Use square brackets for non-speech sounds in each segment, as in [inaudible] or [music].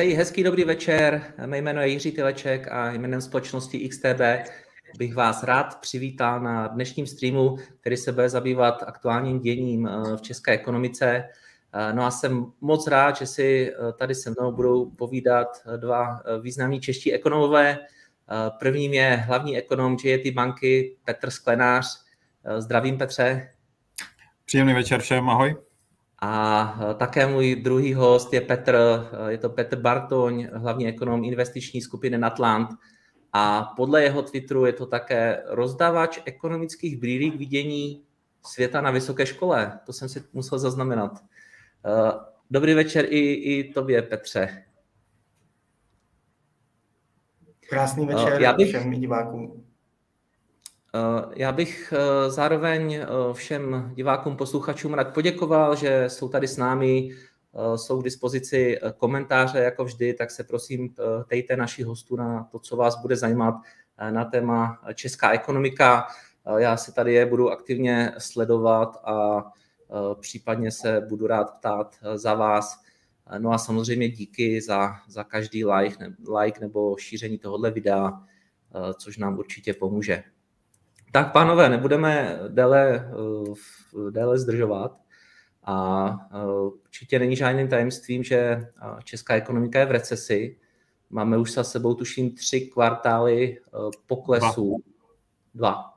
Přeji hezký dobrý večer. Mé jméno je Jiří Tyleček a jménem společnosti XTB bych vás rád přivítal na dnešním streamu, který se bude zabývat aktuálním děním eh, v české ekonomice. Eh, no a jsem moc rád, že si eh, tady se mnou budou povídat dva významní čeští ekonomové. Prvním je hlavní ekonom JT banky Petr Sklenář. Zdravím Petře. Příjemný večer všem, ahoj. A také můj druhý host je Petr, je to Petr Bartoň, hlavní ekonom investiční skupiny Natlant. A podle jeho Twitteru je to také rozdávač ekonomických brýlí k vidění světa na vysoké škole. To jsem si musel zaznamenat. Eh, dobrý večer i, i tobě, Petře. Krásný večer já bych, všem divákům. Uh, já bych zároveň všem divákům, posluchačům rád poděkoval, že jsou tady s námi Eh, jsou k dispozici eh, komentáře, jako vždy, tak se prosím eh, tejte naši hostů na to, co vás bude zajímat na téma česká ekonomika. Já se tady je budu aktivně sledovat a případně se budu rád ptát za vás. No a samozřejmě díky za, za každý like, like nebo šíření tohohle videa, což nám určitě pomůže. Tak, pánové, nebudeme déle, déle zdržovat. A e, určitě není žádným tajemstvím, že e, česká ekonomika je v recesi. Máme už za sebou, tuším, tři kvartály poklesů. Dva. Dva.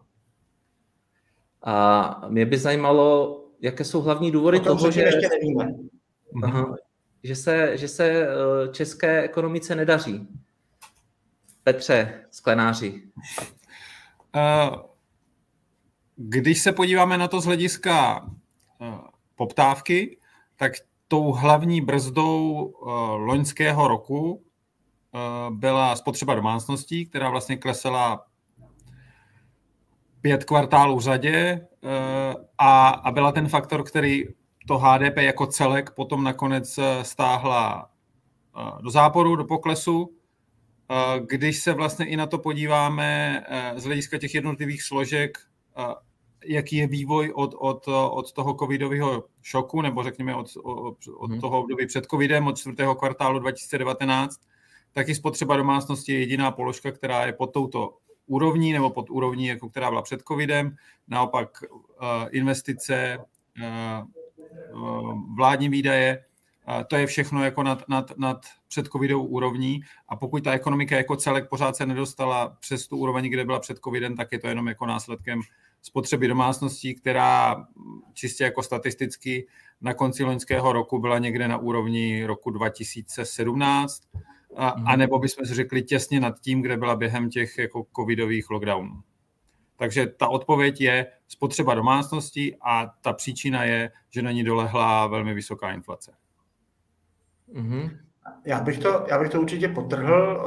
A mě by zajímalo, jaké jsou hlavní důvody tom, toho, že, ještě nevíme. Aha, že, se, že se české ekonomice nedaří. Petře, sklenáři. Když se podíváme na to z hlediska poptávky, tak tou hlavní brzdou uh, loňského roku uh, byla spotřeba domácností, která vlastně klesala pět kvartálů řadě a, a byla ten faktor, který to HDP jako celek potom nakonec stáhla do záporu, do poklesu. Když se vlastně i na to podíváme z hlediska těch jednotlivých složek, jaký je vývoj od, od, od toho covidového šoku, nebo řekněme od, od, od hmm. toho období před covidem, od čtvrtého kvartálu 2019, tak i spotřeba domácnosti je jediná položka, která je pod touto úrovní nebo pod úrovní, jako která byla před covidem. Naopak uh, investice, uh, vládní výdaje, to je všechno jako nad, nad, nad předcovidovou úrovní a pokud ta ekonomika jako celek pořád se nedostala přes tu úroveň, kde byla před covidem, tak je to jenom jako následkem spotřeby domácností, která čistě jako statisticky na konci loňského roku byla někde na úrovni roku 2017, a, mm. a nebo bychom si řekli těsně nad tím, kde byla během těch jako covidových lockdownů. Takže ta odpověď je spotřeba domácností a ta příčina je, že na ní dolehla velmi vysoká inflace. Mm-hmm. Já bych, to, já bych to určitě potrhl.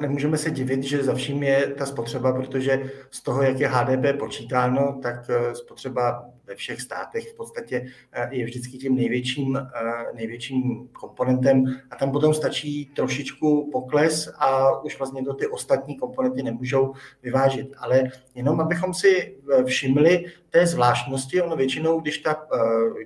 Nemůžeme se divit, že za vším je ta spotřeba, protože z toho, jak je HDP počítáno, tak e, spotřeba ve všech státech v podstatě e, je vždycky tím největším, největším komponentem a tam potom stačí trošičku pokles a už vlastně to ty ostatní komponenty nemůžou vyvážit. Ale jenom abychom si všimli té zvláštnosti, ono většinou, když ta,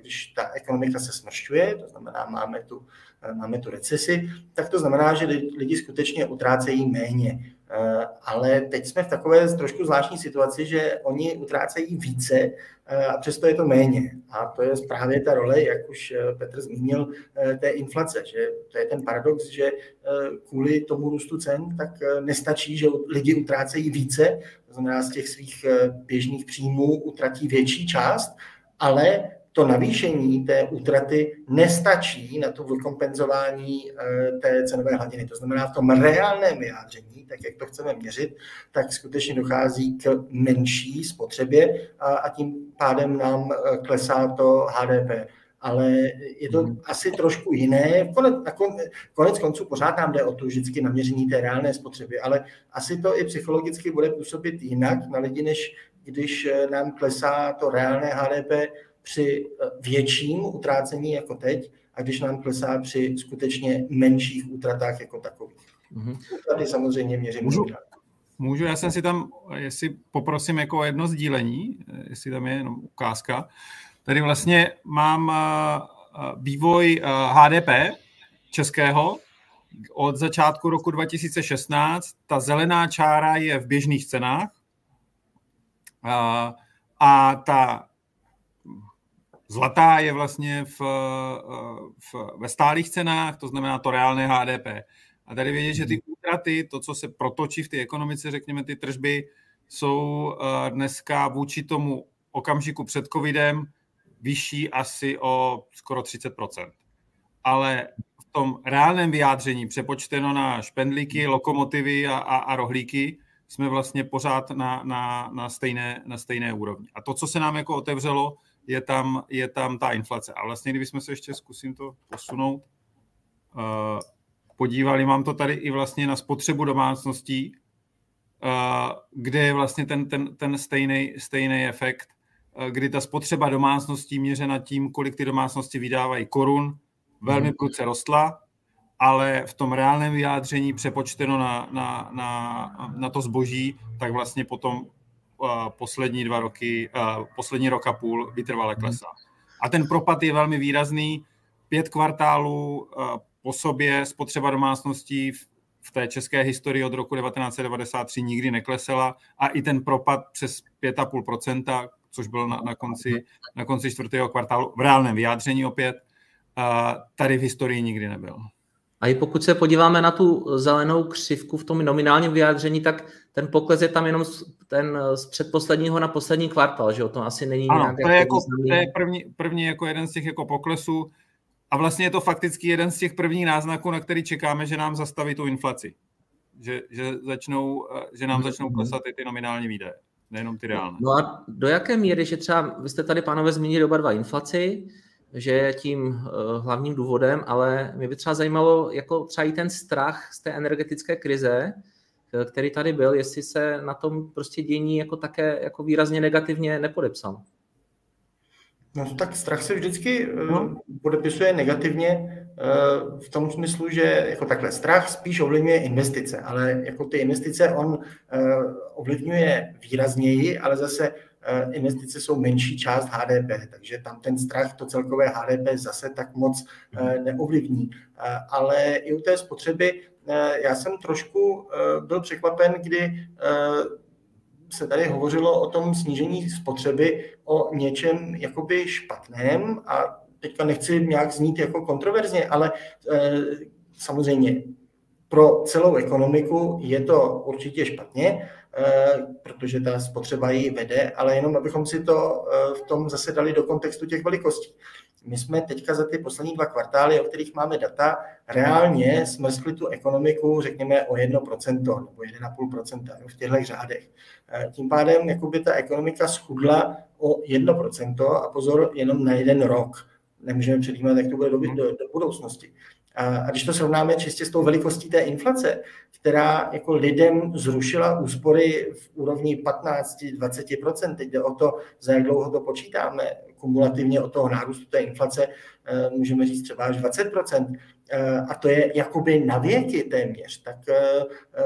když ta ekonomika se smršťuje, to znamená, máme tu Eh, máme tu recesi, tak to znamená, že lidi skutečně utrácejí méně. Eh, ale teď jsme v takové trošku zvláštní situaci, že oni utrácejí více eh, a přesto je to méně. A to je právě ta role, jak už Petr zmínil, té inflace. Že to je ten paradox, že kvůli tomu růstu cen tak nestačí, že lidi utrácejí více, to znamená z těch svých běžných příjmů utratí větší část, ale to navýšení té útraty nestačí na to vykompenzování eh, té cenové hladiny. To znamená, v tom reálném vyjádření, tak jak to chceme měřit, tak skutečně dochází k menší spotřebě a, a tím pádem nám eh, klesá to HDP ale je to hmm. asi trošku jiné. Konec, konec konců pořád nám jde o to vždycky naměření té reálné spotřeby, ale asi to i psychologicky bude působit jinak na lidi, než když eh, nám klesá to reálné HDP při eh, větším utrácení jako teď a když nám klesá při skutečně menších útratách jako takových. Mm-hmm. Tady samozřejmě měřím. Můžu, můžu, já jsem si tam, jestli poprosím jako jedno sdílení, eh, jestli tam je jenom ukázka. Tady vlastně mám eh, vývoj HDP českého od začátku roku 2016 ta zelená čára je v běžných cenách a, a ta zlatá je vlastně v, v, ve stálých cenách, to znamená to reálné HDP. A tady vědět, že ty útraty, to, co se protočí v té ekonomice, řekněme, ty tržby, jsou dneska vůči tomu okamžiku před covidem vyšší asi o skoro 30%. Ale v tom reálném vyjádření, přepočteno na špendlíky, lokomotivy a, a, a rohlíky, jsme vlastně pořád na, na, na, stejné, na stejné úrovni. A to, co se nám jako otevřelo, je tam, je tam ta inflace. A vlastně, kdybychom se ještě zkusím to posunout, uh, podívali, mám to tady i vlastně na spotřebu domácností, uh, kde je vlastně ten, ten, ten stejný, stejný efekt, uh, kdy ta spotřeba domácností měřena tím, kolik ty domácnosti vydávají korun, velmi mhm. prudce rostla, ale v tom reálném vyjádření přepočteno na, na, na, na to zboží, tak vlastně potom poslední dva roky, poslední rok a půl vytrvale klesá. A ten propad je velmi výrazný. Pět kvartálů po sobě spotřeba domácností v té české historii od roku 1993 nikdy neklesela a i ten propad přes 5,5%, což byl na, na, konci, na konci čtvrtého kvartálu, v reálném vyjádření opět, tady v historii nikdy nebyl. A i pokud se podíváme na tu zelenou křivku v tom nominálním vyjádření, tak ten pokles je tam jenom ten z předposledního na poslední kvartál, že o to asi není ano, nějak to je, jako, to je první, první jako jeden z těch jako poklesů a vlastně je to fakticky jeden z těch prvních náznaků, na který čekáme, že nám zastaví tu inflaci. Že, že, začnou, že nám začnou mhm. klesat i ty nominální výdaje, nejenom ty reálné. No a do jaké míry, že třeba, vy jste tady, pánové, zmínili oba dva inflaci, že je tím eh, hlavním důvodem, ale mě by třeba zajímalo, jako třeba i ten strach z té energetické krize, eh, který tady byl, jestli se na tom prostě dění jako také jako výrazně negativně nepodepsal. No tak strach se vždycky eh, no. podepisuje negativně v tom smyslu, že jako takhle strach spíš ovlivňuje investice, ale jako ty investice on ovlivňuje výrazněji, ale zase Eh, investice jsou menší část HDP, takže tam ten strach to celkové HDP zase tak moc eh, neovlivní. Eh, ale i u té spotřeby já jsem trošku byl překvapen, kdy se tady hovořilo o tom snížení spotřeby, o něčem jakoby špatném a teďka nechci nějak znít jako kontroverzně, ale samozřejmě pro celou ekonomiku je to určitě špatně, Eh, protože ta spotřeba ji vede, ale jenom abychom si to eh, v tom zase dali do kontextu těch velikostí. My jsme teďka za ty poslední dva kvartály, o kterých máme data, reálně smrskli tu ekonomiku, řekněme, o 1% nebo 1,5% v těchto řádech. Eh, tím pádem jakoby ta ekonomika schudla o 1% a pozor, jenom na jeden rok. Nemůžeme předjímat, jak to bude do, do, do budoucnosti. A když to srovnáme čistě s tou velikostí té inflace, která jako lidem zrušila úspory v úrovni 15-20%, teď jde o to, za jak dlouho to počítáme, kumulativně od toho nárůstu té inflace eh, můžeme říct třeba až 20%, eh, a to je jakoby na věky téměř, tak eh,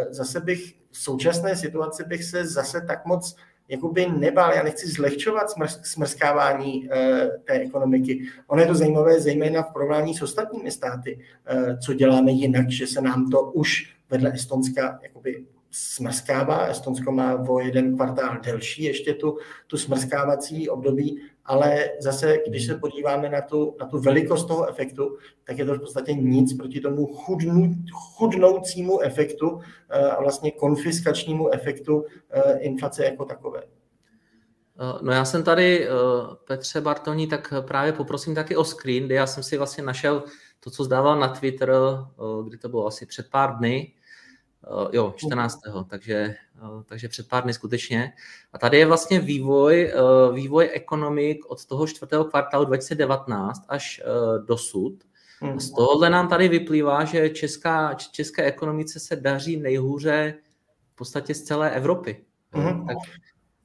zase bych v současné situaci bych se zase tak moc jakoby nebál, já nechci zlehčovat smrskávání eh, té ekonomiky. Ono je to zajímavé zejména v porovnání s ostatními státy, eh, co děláme jinak, že se nám to už vedle Estonska jakoby smrskává. Estonsko má o jeden kvartál delší ještě tu, tu smrskávací období, ale zase, když se podíváme na tu, na tu velikost toho efektu, tak je to v podstatě nic proti tomu chudnu, chudnoucímu efektu eh, a vlastně konfiskačnímu efektu eh, inflace jako takové. Eh, no já jsem tady, Petře Bartoní, tak právě poprosím taky o screen, kde já jsem si vlastně našel to, co zdával na Twitter, kdy to bylo asi před pár dny, Uh, jo, 14. Takže, uh, takže před pár dny skutečně. A tady je vlastně vývoj, uh, vývoj ekonomik od toho čtvrtého kvartálu 2019 až dosud. A z hmm. tohohle nám tady vyplývá, že česká, české ekonomice se daří nejhůře v podstatě z celé Evropy. Mm-hmm. Tak...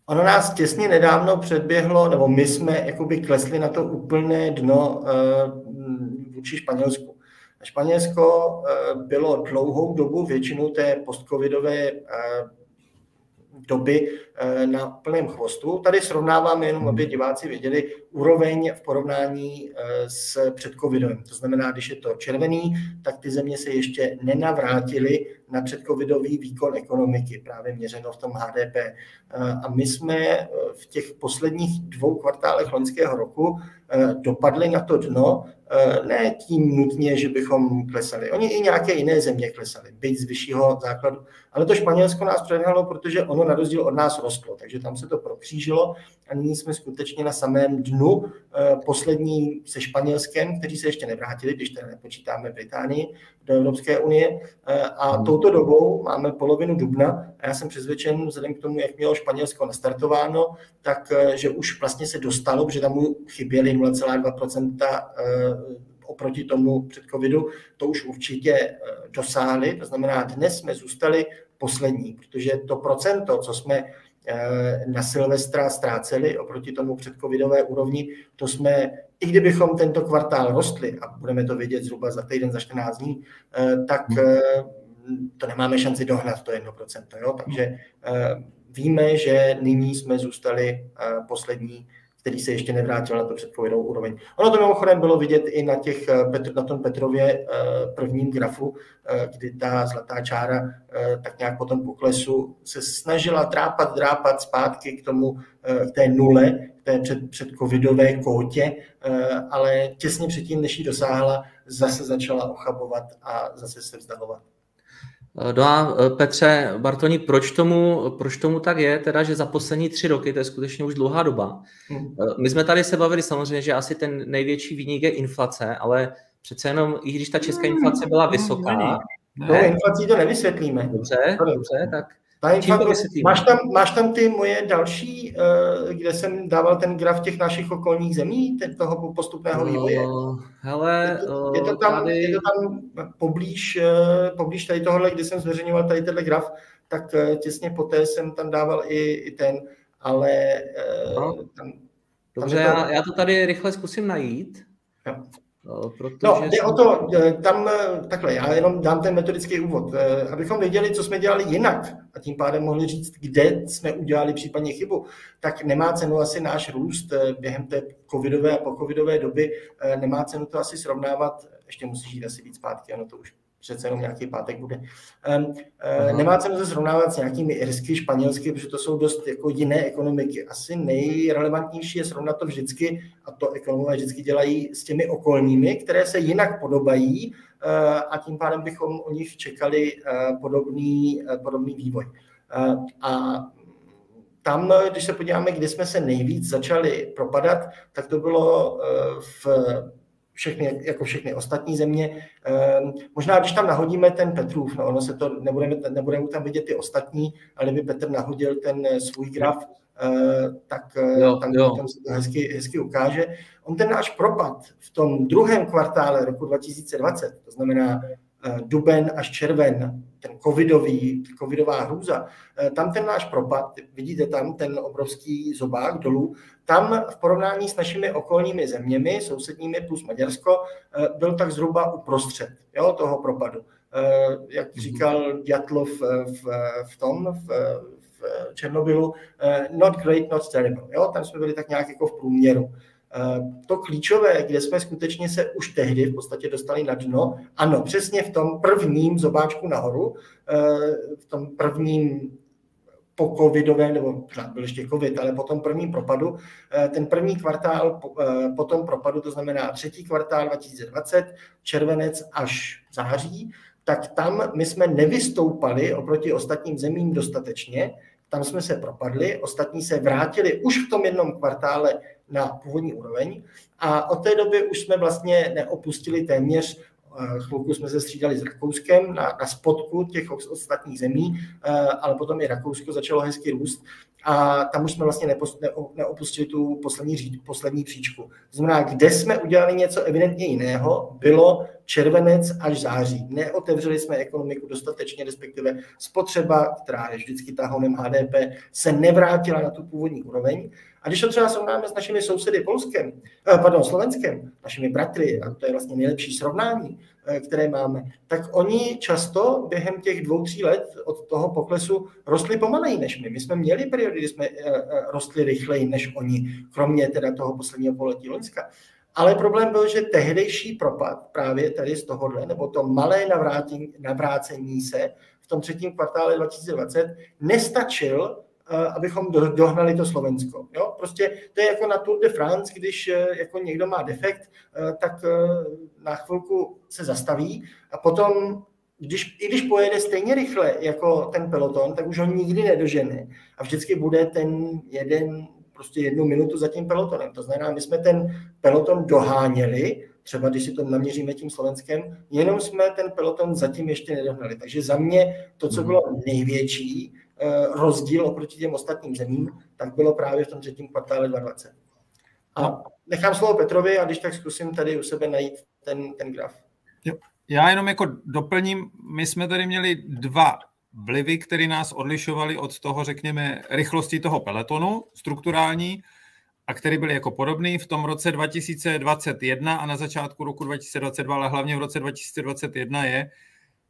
Ono nás těsně nedávno předběhlo, nebo my jsme jakoby klesli na to úplné dno uh, vůči Španělsku. Španělsko eh, bylo dlouhou dobu většinou té postcovidové eh, doby eh, na plném chvostu. Tady srovnáváme jenom, aby diváci věděli, úroveň v porovnání s předcovidovým. To znamená, když je to červený, tak ty země se ještě nenavrátily na předcovidový výkon ekonomiky, právě měřeno v tom HDP. Eh, a my jsme v těch posledních dvou kvartálech loňského roku dopadli na to dno, ne tím nutně, že bychom klesali. Oni i nějaké jiné země klesaly, byť z vyššího základu. Ale to Španělsko nás předhalo, protože ono na rozdíl od nás rostlo, takže tam se to prokřížilo a nyní jsme skutečně na samém dnu eh, poslední se Španělskem, kteří se ještě nevrátili, když teda nepočítáme Británii do Evropské unie. Eh, a touto dobou máme polovinu dubna a já jsem přesvědčen, vzhledem k tomu, jak mělo Španělsko nastartováno, tak eh, že už vlastně se dostalo, protože tam mu chyběly 0,2% oproti tomu před covidu, to už určitě dosáhli. To znamená, dnes jsme zůstali poslední, protože to procento, co jsme eh, na Silvestra ztráceli oproti tomu předcovidové úrovni, to jsme, i kdybychom tento kvartál rostli, a budeme to vidět zhruba za týden, za 14 dní, eh, tak hmm. Eh, to nemáme šanci dohnat, to 1%. Jo? Takže víme, že nyní jsme zůstali poslední který se ještě nevrátil na to předpovědnou úroveň. Ono to mimochodem bylo vidět i na, těch, eh, na tom Petrově eh, prvním grafu, eh, kdy ta zlatá čára tak nějak po tom poklesu se snažila trápat, drápat zpátky k tomu, k té nule, k té před, před covidové kótě, ale těsně předtím, než ji dosáhla, zase začala ochabovat a zase se vzdalovat. No a e, Petře Bartoni, proč tomu, proč tomu tak je, teda, že za poslední tři roky, to je skutečně už dlouhá doba, hmm. E, my jsme tady se bavili samozřejmě, že asi ten největší výnik je inflace, ale přece jenom, i když ta česká inflace byla vysoká... Ne, no, inflací to nevysvětlíme. Dobře, dobře, tak máš, tam, máš tam ty moje další, uh, kde jsem dával ten graf těch našich okolních zemí, ten, toho postupného vývoje? Uh, hele, je, to, je, to tam, tady... je to tam poblíž, uh, poblíž tady tohohle, kde jsem zveřejňoval tady tenhle graf, tak těsně poté jsem tam dával i, i ten, ale no. tam, Dobře, tam to... já, já to tady rychle zkusím najít. Jo. No, protože no, jde o to, eh, tam eh, takhle, já jenom dám ten metodický úvod, eh, abychom věděli, co jsme dělali jinak a tím pádem mohli říct, kde jsme udělali případně chybu, tak nemá cenu asi náš růst během té covidové a po covidové doby, nemá cenu to asi srovnávat, ještě musíš jít asi víc zpátky, ano, to už přece jenom nějaký pátek bude. Um, uh, nemá cenu se srovnávat s nějakými irsky, španělsky, protože to jsou dost jako jiné ekonomiky. Asi nejrelevantnější je srovnat to vždycky, a to ekonomové vždycky dělají s těmi okolními, které se jinak podobají uh, a tím pádem bychom o nich čekali uh, podobný, uh, podobný vývoj. Uh, a tam, když se podíváme, kde jsme se nejvíc začali propadat, tak to bylo v všechny, jako všechny ostatní země. Ehm, možná, když tam nahodíme ten Petrův, no ono se to, nebudeme, nebudeme tam vidět ty ostatní, ale kdyby Petr nahodil ten eh, svůj graf, eh, tak eh, jo, tam, jo. tam se to hezky, hezky ukáže. On ten náš propad v tom druhém kvartále roku 2020, to znamená duben až červen, ten covidový, covidová hrůza, tam ten náš propad, vidíte tam ten obrovský zobák dolů, tam v porovnání s našimi okolními zeměmi, sousedními plus Maďarsko, eh, byl tak zhruba uprostřed jo, toho propadu. Eh, jak mhm. říkal Jatlov eh, v, v tom, v, v Černobylu, not great, not terrible. Jo, tam jsme byli tak nějak jako v průměru. To klíčové, kde jsme skutečně se už tehdy v podstatě dostali na dno, ano, přesně v tom prvním zobáčku nahoru, v tom prvním po covidovém, nebo byl ještě covid, ale po tom prvním propadu, eh, ten první kvartál eh, po tom propadu, to znamená třetí kvartál 2020, červenec až září, tak tam my jsme nevystoupali oproti ostatním zemím dostatečně, tam jsme se propadli, ostatní se vrátili už v tom jednom kvartále na původní úroveň a od té doby už jsme vlastně neopustili téměř Eh, chvilku jsme se střídali s Rakouskem na, na spodku těch ostatních zemí, eh, ale potom i Rakousko začalo hezky růst a tam už jsme vlastně ne, neopustili tu poslední, poslední příčku. Znamená, kde jsme udělali něco evidentně jiného, bylo červenec až září. Neotevřeli jsme ekonomiku dostatečně, respektive spotřeba, která je vždycky tahonem HDP, se nevrátila na tu původní úroveň. A když to třeba srovnáme s našimi sousedy Polskem, eh, pardon, Slovenskem, našimi bratry, a to je vlastně nejlepší srovnání, eh, které máme, tak oni často během těch dvou, tří let od toho poklesu rostli pomaleji než my. My jsme měli periody, kdy jsme eh, rostli rychleji než oni, kromě teda toho posledního poletí Loňska. Ale problém byl, že tehdejší propad právě tady z tohohle, nebo to malé navrácení se v tom třetím kvartále 2020 nestačil abychom dohnali to Slovensko. Jo? Prostě to je jako na Tour de France, když eh, jako někdo má defekt, eh, tak na chvilku se zastaví a potom, když, i když pojede stejně rychle jako ten peloton, tak už ho nikdy nedožene a vždycky bude ten jeden, prostě jednu minutu za tím pelotonem. To znamená, my jsme ten peloton doháněli, třeba když si to naměříme tím Slovenskem, jenom jsme ten peloton zatím ještě nedohnali. Takže za mě to, co mhm. bylo největší, rozdíl oproti těm ostatním zemím, tak bylo právě v tom třetím kvartále 2020. A nechám slovo Petrovi a když tak zkusím tady u sebe najít ten, ten graf. Já jenom jako doplním, my jsme tady měli dva vlivy, které nás odlišovaly od toho, řekněme, rychlosti toho peletonu strukturální a které byly jako podobný v tom roce 2021 a na začátku roku 2022, ale hlavně v roce 2021 je,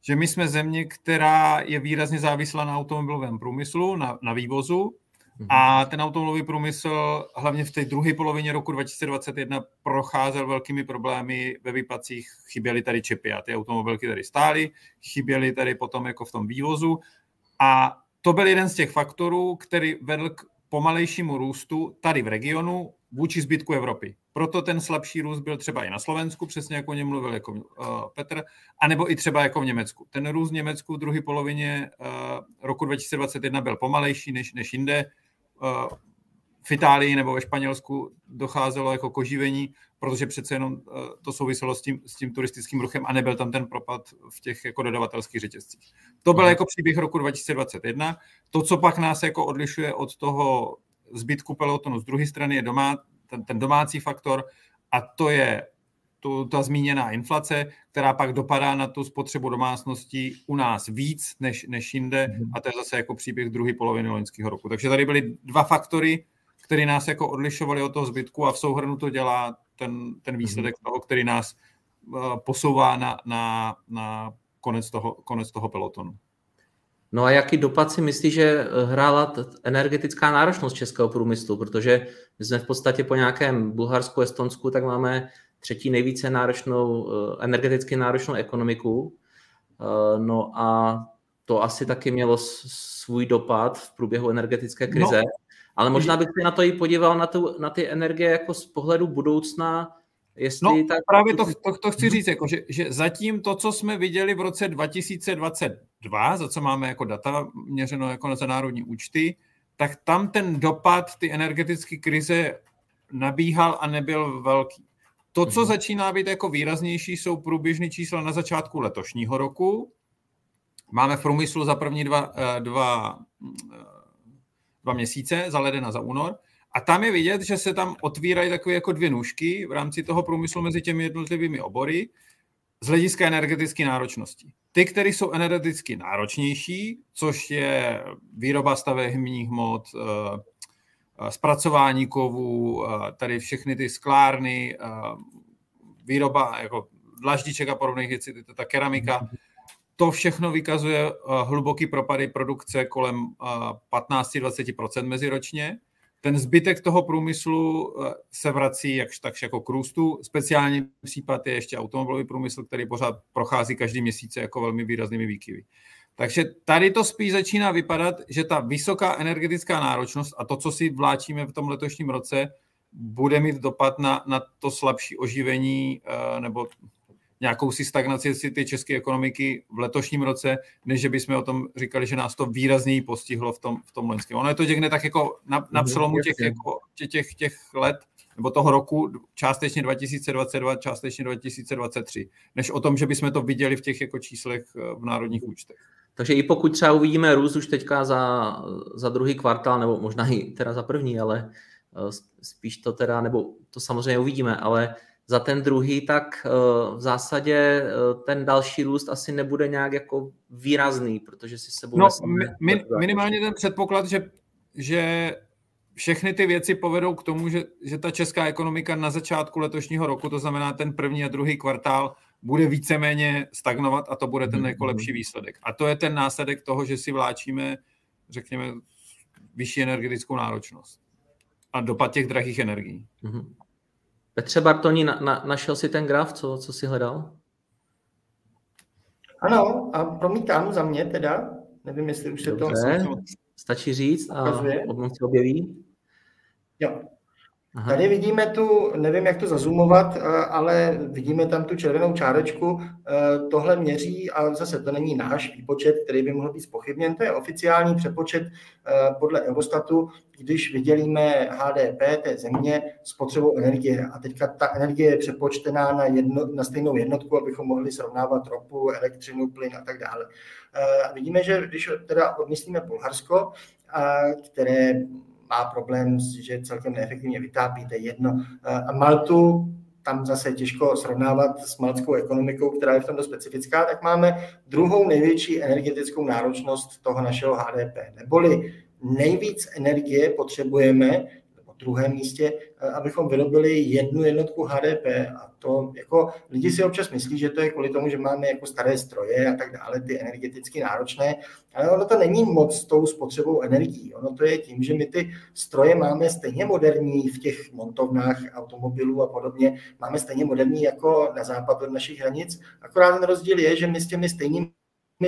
že my jsme země, která je výrazně závislá na automobilovém průmyslu, na, na vývozu, mhm. a ten automobilový průmysl hlavně v té druhé polovině roku 2021 procházel velkými problémy ve výpadcích. Chyběly tady čipy a ty automobilky tady stály, chyběly tady potom jako v tom vývozu. A to byl jeden z těch faktorů, který vedl k pomalejšímu růstu tady v regionu vůči zbytku Evropy. Proto ten slabší růst byl třeba i na Slovensku, přesně jako o něm mluvil jako uh, Petr, anebo i třeba jako v Německu. Ten růst v Německu v druhé polovině uh, roku 2021 byl pomalejší než, než jinde. Uh, v Itálii nebo ve Španělsku docházelo jako koživení, protože přece jenom to souviselo s tím, s tím turistickým ruchem a nebyl tam ten propad v těch jako dodavatelských řetězcích. To byl mhm. jako příběh roku 2021. To, co pak nás jako odlišuje od toho zbytku pelotonu z druhé strany, je doma, ten, ten domácí faktor a to je tu, ta zmíněná inflace, která pak dopadá na tu spotřebu domácností u nás víc než, než jinde a to je zase jako příběh druhé poloviny loňského roku. Takže tady byly dva faktory, které nás jako odlišovaly od toho zbytku a v souhrnu to dělá ten, ten výsledek toho, který nás uh, posouvá na, na, na konec, toho, konec toho pelotonu. No a jaký dopad si myslí, že hrála energetická náročnost českého průmyslu? Protože my jsme v podstatě po nějakém Bulharsku, Estonsku, tak máme třetí nejvíce náročnou, eh, energeticky náročnou ekonomiku. Eh, no a to asi taky mělo svůj dopad v průběhu energetické krize. No. Ale možná bych se na to i podíval na, tu, na ty energie jako z pohledu budoucna, Jestli no, tak... právě to, to, to chci říct, jako, že, že zatím to, co jsme viděli v roce 2022, za co máme jako data měřeno jako za národní účty, tak tam ten dopad ty energetické krize nabíhal a nebyl velký. To, co mm-hmm. začíná být jako výraznější, jsou průběžné čísla na začátku letošního roku. Máme v průmyslu za první dva, eh, dva, eh, dva měsíce, za leden a za únor. A tam je vidět, že se tam otvírají takové jako dvě nůžky v rámci toho průmyslu mezi těmi jednotlivými obory z hlediska energetické náročnosti. Ty, které jsou energeticky náročnější, což je výroba stavebních hmot, eh, eh, zpracování kovů, eh, tady všechny ty sklárny, výroba jako dlaždiček a podobných věcí, ta keramika, to všechno vykazuje hluboký propady produkce kolem 15-20% meziročně. Ten zbytek toho průmyslu eh, se vrací jakž takž jako k růstu. Speciální případ je ještě automobilový průmysl, který pořád prochází každý měsíc jako velmi výraznými výkyvy. Takže tady to spíš začíná vypadat, že ta vysoká energetická náročnost a to, co si vláčíme v tom letošním roce, bude mít dopad na, na to slabší oživení eh, nebo nějakou si stagnaci si ty české ekonomiky v letošním roce, než že bychom o tom říkali, že nás to výrazněji postihlo v tom, v tom loňském. Ono je to někde tak jako na, na mhm, přelomu těch, jako, těch, těch let, nebo toho roku, částečně 2022, částečně 2023, než o tom, že bychom to viděli v těch jako číslech eh, v národních účtech. Takže i pokud třeba uvidíme růst už teďka za, za druhý kvartál, nebo možná i teda za první, ale eh, spíš to teda, nebo to samozřejmě uvidíme, ale za ten druhý, tak v zásadě ten další růst asi nebude nějak jako výrazný, protože si sebou... No, mi, minimálně ten předpoklad, že, že všechny ty věci povedou k tomu, že, že ta česká ekonomika na začátku letošního roku, to znamená ten první a druhý kvartál, bude víceméně stagnovat a to bude ten jako lepší výsledek. A to je ten následek toho, že si vláčíme, řekněme, vyšší energetickou náročnost a dopad těch drahých energií. Mm-hmm. Petře Bartoni, na, na, našel si ten graf, co, co si hledal? Ano, a promítám za mě teda, nevím, jestli už se Dobře. to... Stačí říct a on se objeví. Jo, Aha. Tady vidíme tu, nevím, jak to zazumovat, eh, ale vidíme tam tu červenou čárečku. Eh, tohle měří, a zase to není náš výpočet, který by mohl být spochybněn, to je oficiální přepočet eh, podle Eurostatu, když vydělíme HDP té země spotřebou energie. A teďka ta energie je přepočtená na, jedno, na stejnou jednotku, abychom mohli srovnávat ropu, elektřinu, plyn a tak dále. Vidíme, že když teda odmyslíme Bulharsko, které má problém, že celkem neefektivně vytápí, to je jedno. A Maltu, tam zase těžko srovnávat s maltskou ekonomikou, která je v tomto specifická, tak máme druhou největší energetickou náročnost toho našeho HDP. Neboli nejvíc energie potřebujeme druhém místě, eh, abychom vyrobili jednu jednotku HDP. A to jako lidi si občas myslí, že to je kvůli tomu, že máme jako staré stroje a tak dále, ty energeticky náročné, ale ono to není moc s tou spotřebou energií. Ono to je tím, že my ty stroje máme stejně moderní v těch montovnách automobilů a podobně, máme stejně moderní jako na západ od našich hranic, akorát ten rozdíl je, že my s těmi stejnými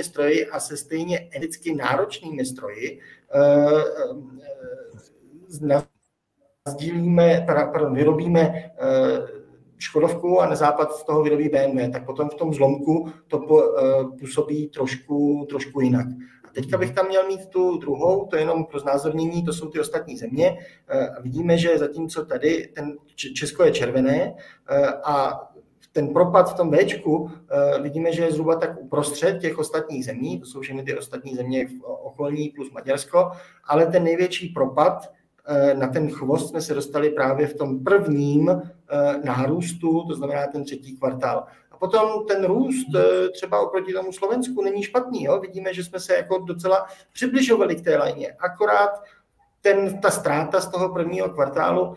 stroji a se stejně energeticky náročnými stroji uh, sdílíme, pardon, vyrobíme eh, Škodovku a na západ z toho vyrobí BMW, tak potom v tom zlomku to eh, působí trošku, trošku jinak. A teďka bych tam měl mít tu druhou, to je jenom pro znázornění, to jsou ty ostatní země. Eh, vidíme, že zatímco tady ten Česko je červené a ten propad v tom Bčku vidíme, že je zhruba tak uprostřed těch ostatních zemí, to jsou všechny ty ostatní země v okolní plus Maďarsko, ale ten největší propad na ten chvost jsme se dostali právě v tom prvním eh, nárůstu, to znamená ten třetí kvartál. A potom ten růst eh, třeba oproti tomu Slovensku není špatný. Jo? Vidíme, že jsme se jako docela přibližovali k té lajně. Akorát ten, ta ztráta z toho prvního kvartálu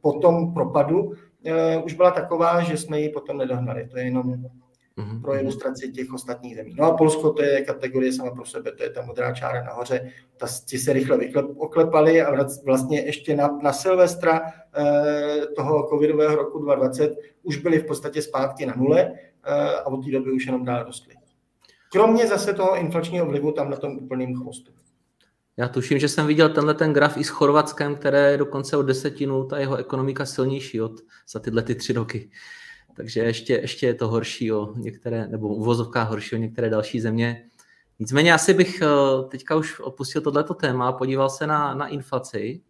po tom propadu už byla taková, že jsme ji potom nedohnali. To je jenom mm-hmm. pro ilustraci těch ostatních zemí. No a Polsko to je kategorie sama pro sebe, to je ta modrá čára nahoře, ta, ti se rychle vyklep, oklepali a vlastně ještě na, na Silvestra eh, toho covidového roku 2020 už byli v podstatě zpátky na nule eh, a od té doby už jenom dál rostly. Kromě zase toho inflačního vlivu tam na tom úplným chvostu. Já tuším, že jsem viděl tenhle ten graf i s Chorvatskem, které je dokonce o desetinu ta jeho ekonomika silnější od, za tyhle ty tři roky takže ještě, ještě je to horší o některé, nebo uvozovká horší o některé další země. Nicméně asi bych eh, teďka už opustil tohleto téma a podíval se na, na inflaci,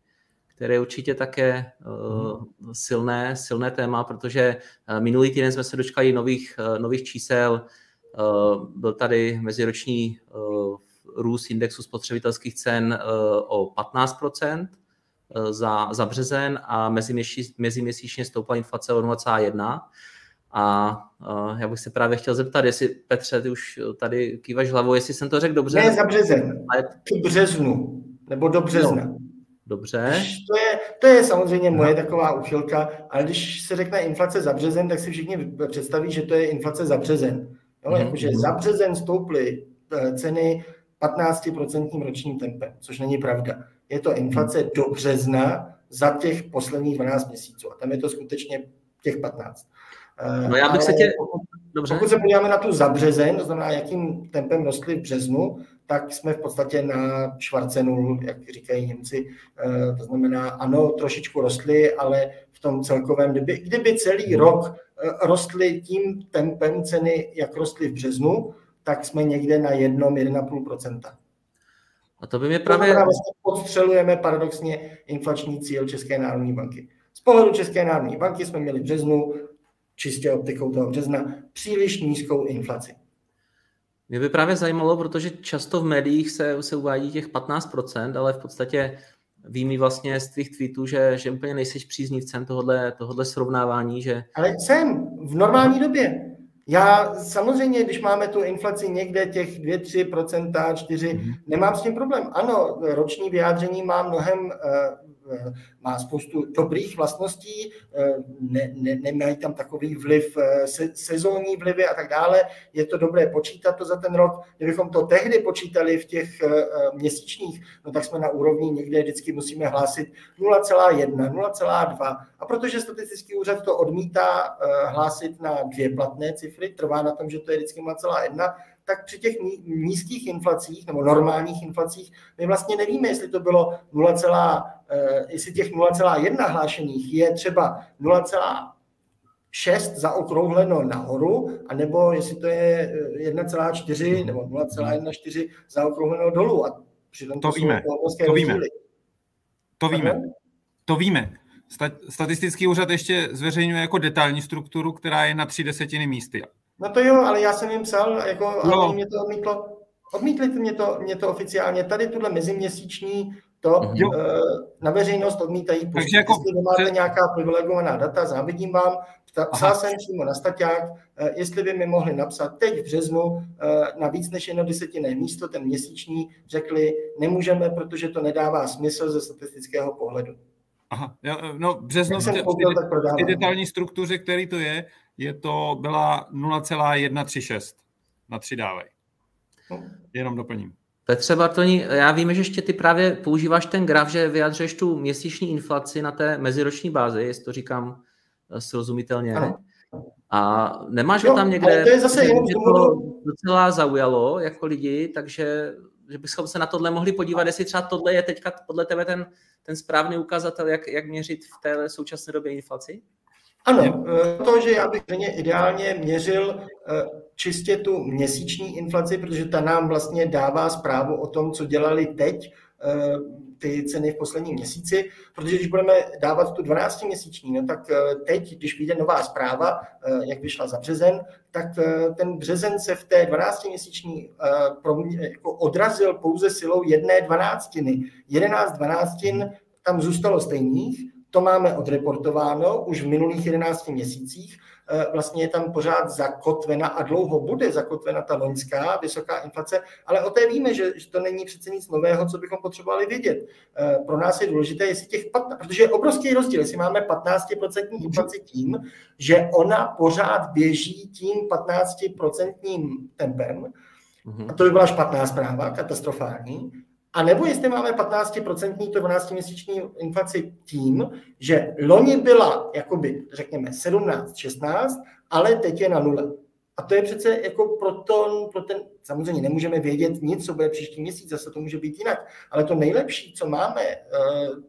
které je určitě také uh, silné, silné téma, protože uh, minulý týden jsme se dočkali nových, nových čísel. Uh, byl tady meziroční uh, růst indexu spotřebitelských cen o 15% za, za březen a meziměsíčně stoupla inflace o 0,1. A uh, já bych se právě chtěl zeptat, jestli Petře, ty už tady kývaš hlavou, jestli jsem to řekl dobře. Ne, za březen. Ale... K březnu. Nebo do března. No. Dobře. To je, to je samozřejmě moje taková uchylka, ale když se řekne inflace za březen, tak si všichni představí, že to je inflace za březen. Jo, mm-hmm. Jakože za březen stouply eh, ceny 15% ročním tempem, což není pravda. Je to inflace do března za těch posledních 12 měsíců a tam je to skutečně těch 15. Eh, no já bych se tě... Dobře. Pokud se podíváme na tu za březen, to znamená, jakým tempem rostly v březnu, tak jsme v podstatě na švarce nul, jak říkají Němci. Eh, to znamená, ano, trošičku rostly, ale v tom celkovém, kdyby, kdyby celý hmm. rok eh, rostly tím tempem ceny, jak rostly v březnu, tak jsme někde na jednom 1,5%. A to by mě právě... Vlastně podstřelujeme paradoxně inflační cíl České národní banky. Z pohledu České národní banky jsme měli v březnu čistě optikou toho března, příliš nízkou inflaci. Mě by právě zajímalo, protože často v médiích se, se uvádí těch 15%, ale v podstatě ví mi vlastně z tvých tweetů, že, že úplně nejsiš příznivcem tohohle, tohohle srovnávání. Že... Ale jsem v normální době. Já samozřejmě, když máme tu inflaci někde těch 2-3%, 4, mm-hmm. nemám s tím problém. Ano, roční vyjádření má mnohem Eh, má spoustu dobrých vlastností, eh, ne, ne, nemají tam takový vliv, eh, se, sezónní vlivy a tak dále. Je to dobré počítat to za ten rok. Kdybychom to tehdy počítali v těch měsíčních, no tak jsme na úrovni někde vždycky musíme hlásit 0,1, 0,2. A protože statistický úřad to odmítá hlásit na dvě platné cifry, trvá na tom, že to je vždycky 0,1, tak při těch nízkých inflacích nebo normálních inflacích my vlastně nevíme, jestli to bylo 0, eh, jestli těch 0,1 hlášených je třeba 0,6 zaokrouhleno nahoru, anebo jestli to je 1,4 eh, nebo 0,14 zaokrouhleno dolů. A přitom to, to víme. To víme. To víme. To víme. Statistický úřad ještě zveřejňuje jako detailní strukturu, která je na tři desetiny místy. No to jo, ale já jsem jim psal, jako, no. ale mě to odmítlo. Odmítli mě to, mě to oficiálně. Tady tuhle meziměsíční to jo. uh, na veřejnost odmítají. Takže jako, jestli máte nějaká privilegovaná data, závidím vám. Psal jsem přímo na staťák, uh, jestli by mi mohli napsat teď v březnu uh, na víc než jedno desetinné místo, ten měsíční, řekli, nemůžeme, protože to nedává smysl ze statistického pohledu. Aha, no březno v té detailní struktuře, který to je, je to, byla 0,136 na tři dávej. Jenom doplním. Petře Bartoni, já vím, že ještě ty právě používáš ten graf, že vyjadřuješ tu měsíční inflaci na té meziroční bázi, jestli to říkám eh, srozumitelně. Ano. A nemáš ho tam někde, to je zase že to docela zaujalo jako lidi, takže že bychom se na tohle mohli podívat, jestli třeba tohle je teďka podle tebe ten, ten správný ukazatel, jak, jak měřit v té současné době inflaci? Ano, eh, to, že já bych ideálně měřil eh, čistě tu měsíční inflaci, protože ta nám vlastně dává zprávu o tom, co dělali teď eh, ty ceny v posledním měsíci, protože když budeme dávat tu 12-měsíční, no tak teď, když vyjde nová zpráva, jak vyšla za březen, tak ten březen se v té 12-měsíční jako odrazil pouze silou jedné dvanáctiny. 11 dvanáctin tam zůstalo stejných, to máme odreportováno už v minulých 11 měsících. Eh, vlastně je tam pořád zakotvena a dlouho bude zakotvena ta loňská vysoká inflace, ale o té víme, že to není přece nic nového, co bychom potřebovali vědět. Eh, pro nás je důležité, jestli těch 15, protože je obrovský rozdíl, jestli máme 15% inflaci tím, že ona pořád běží tím 15% tempem, mhm. a to by byla špatná zpráva, katastrofální, a nebo jestli máme 15% to 12-měsíční inflaci tím, že loni byla, jakoby, řekněme, 17, 16, ale teď je na nule. A to je přece jako pro, to, pro ten, samozřejmě nemůžeme vědět nic, co bude příští měsíc, zase to může být jinak, ale to nejlepší, co máme, eh,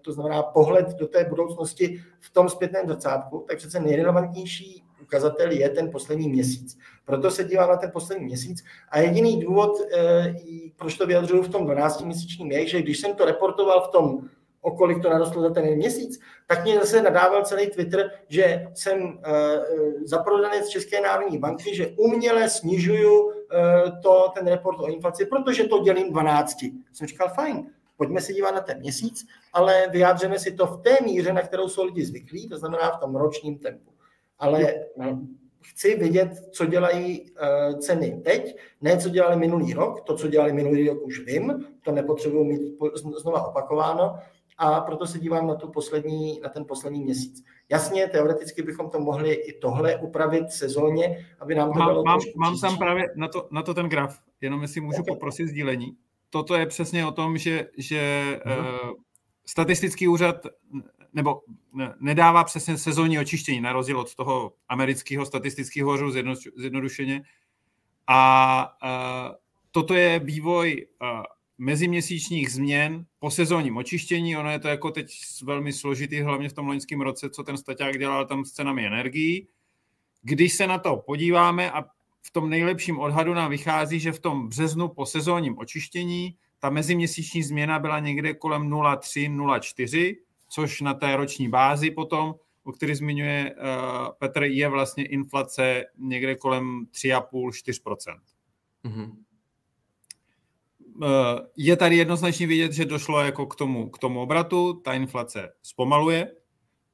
to znamená pohled do té budoucnosti v tom zpětném zrcátku, tak přece nejrelevantnější ukazatel je ten poslední měsíc. Proto se dívám na ten poslední měsíc. A jediný důvod, eh, proč to vyjadřuju v tom 12-měsíčním, je, že když jsem to reportoval v tom, o kolik to narostlo za ten měsíc, tak mě zase nadával celý Twitter, že jsem eh, zaprodanec České národní banky, že uměle snižuju eh, to, ten report o inflaci, protože to dělím 12. Jsem říkal, fajn, pojďme se dívat na ten měsíc, ale vyjádřeme si to v té míře, na kterou jsou lidi zvyklí, to znamená v tom ročním tempu. Ale chci vidět, co dělají uh, ceny teď, ne co dělali minulý rok, to, co dělali minulý rok už vím, to nepotřebuji mít znova opakováno, a proto se dívám na, tu poslední, na ten poslední měsíc. Jasně, teoreticky bychom to mohli i tohle upravit sezóně, aby nám to mám, Mám, mám tam právě na to, na to ten graf, jenom jestli můžu okay. poprosit sdílení. Toto je přesně o tom, že, že uh, statistický úřad nebo nedává přesně sezónní očištění, na rozdíl od toho amerického statistického hořu zjednodušeně. A uh, toto je vývoj uh, meziměsíčních změn po sezónním očištění. Ono je to jako teď velmi složitý, hlavně v tom loňském roce, co ten staťák dělal tam s cenami energií. Když se na to podíváme a v tom nejlepším odhadu nám vychází, že v tom březnu po sezónním očištění ta meziměsíční změna byla někde kolem 0,3-0,4, což na té roční bázi potom, o který zmiňuje uh, Petr, je vlastně inflace někde kolem 3,5-4%. Mm-hmm. je tady jednoznačně vidět, že došlo jako k tomu, k tomu obratu, ta inflace zpomaluje,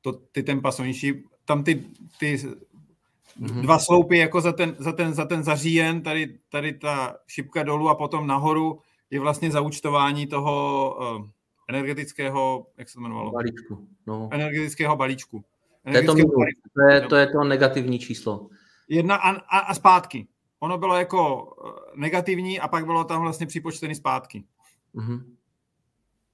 to, ty tempa jsou nižší, tam ty, ty mm-hmm. dva sloupy jako za ten, za ten, za ten zaříjen, tady, tady ta šipka dolů a potom nahoru je vlastně zaučtování toho uh, energetického, jak se to jmenovalo? Balíčku. No. Energetického balíčku. To je to, balíčku. to, je, to je to negativní číslo. Jedna a, a, a zpátky. Ono bylo jako eh, negativní a pak bylo tam vlastně připočtený zpátky. Mm-hmm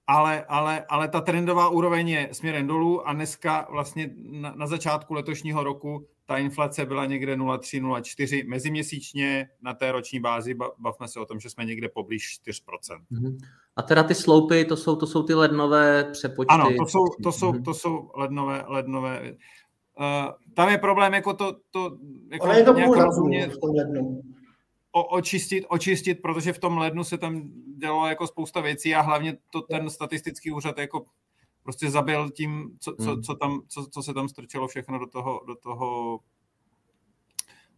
ale, ale, ale ta trendová úroveň je směrem dolů a dneska vlastně na, na začátku letošního roku ta inflace byla někde 0,3, 0,4 meziměsíčně na té roční bázi. Bavme se o tom, že jsme někde poblíž 4%. Mm-hmm. A teda ty sloupy, to jsou, to jsou ty lednové přepočty? Ano, to jsou, to jsou, mm-hmm. to jsou lednové, lednové. Uh, tam je problém jako to... to jako Ale je to půl na půl v tom lednu očistit, očistit, protože v tom lednu se tam dělo jako spousta věcí a hlavně to ten statistický úřad jako prostě zabil tím, co, co, hmm. co, tam, co, co se tam strčilo všechno do toho, do toho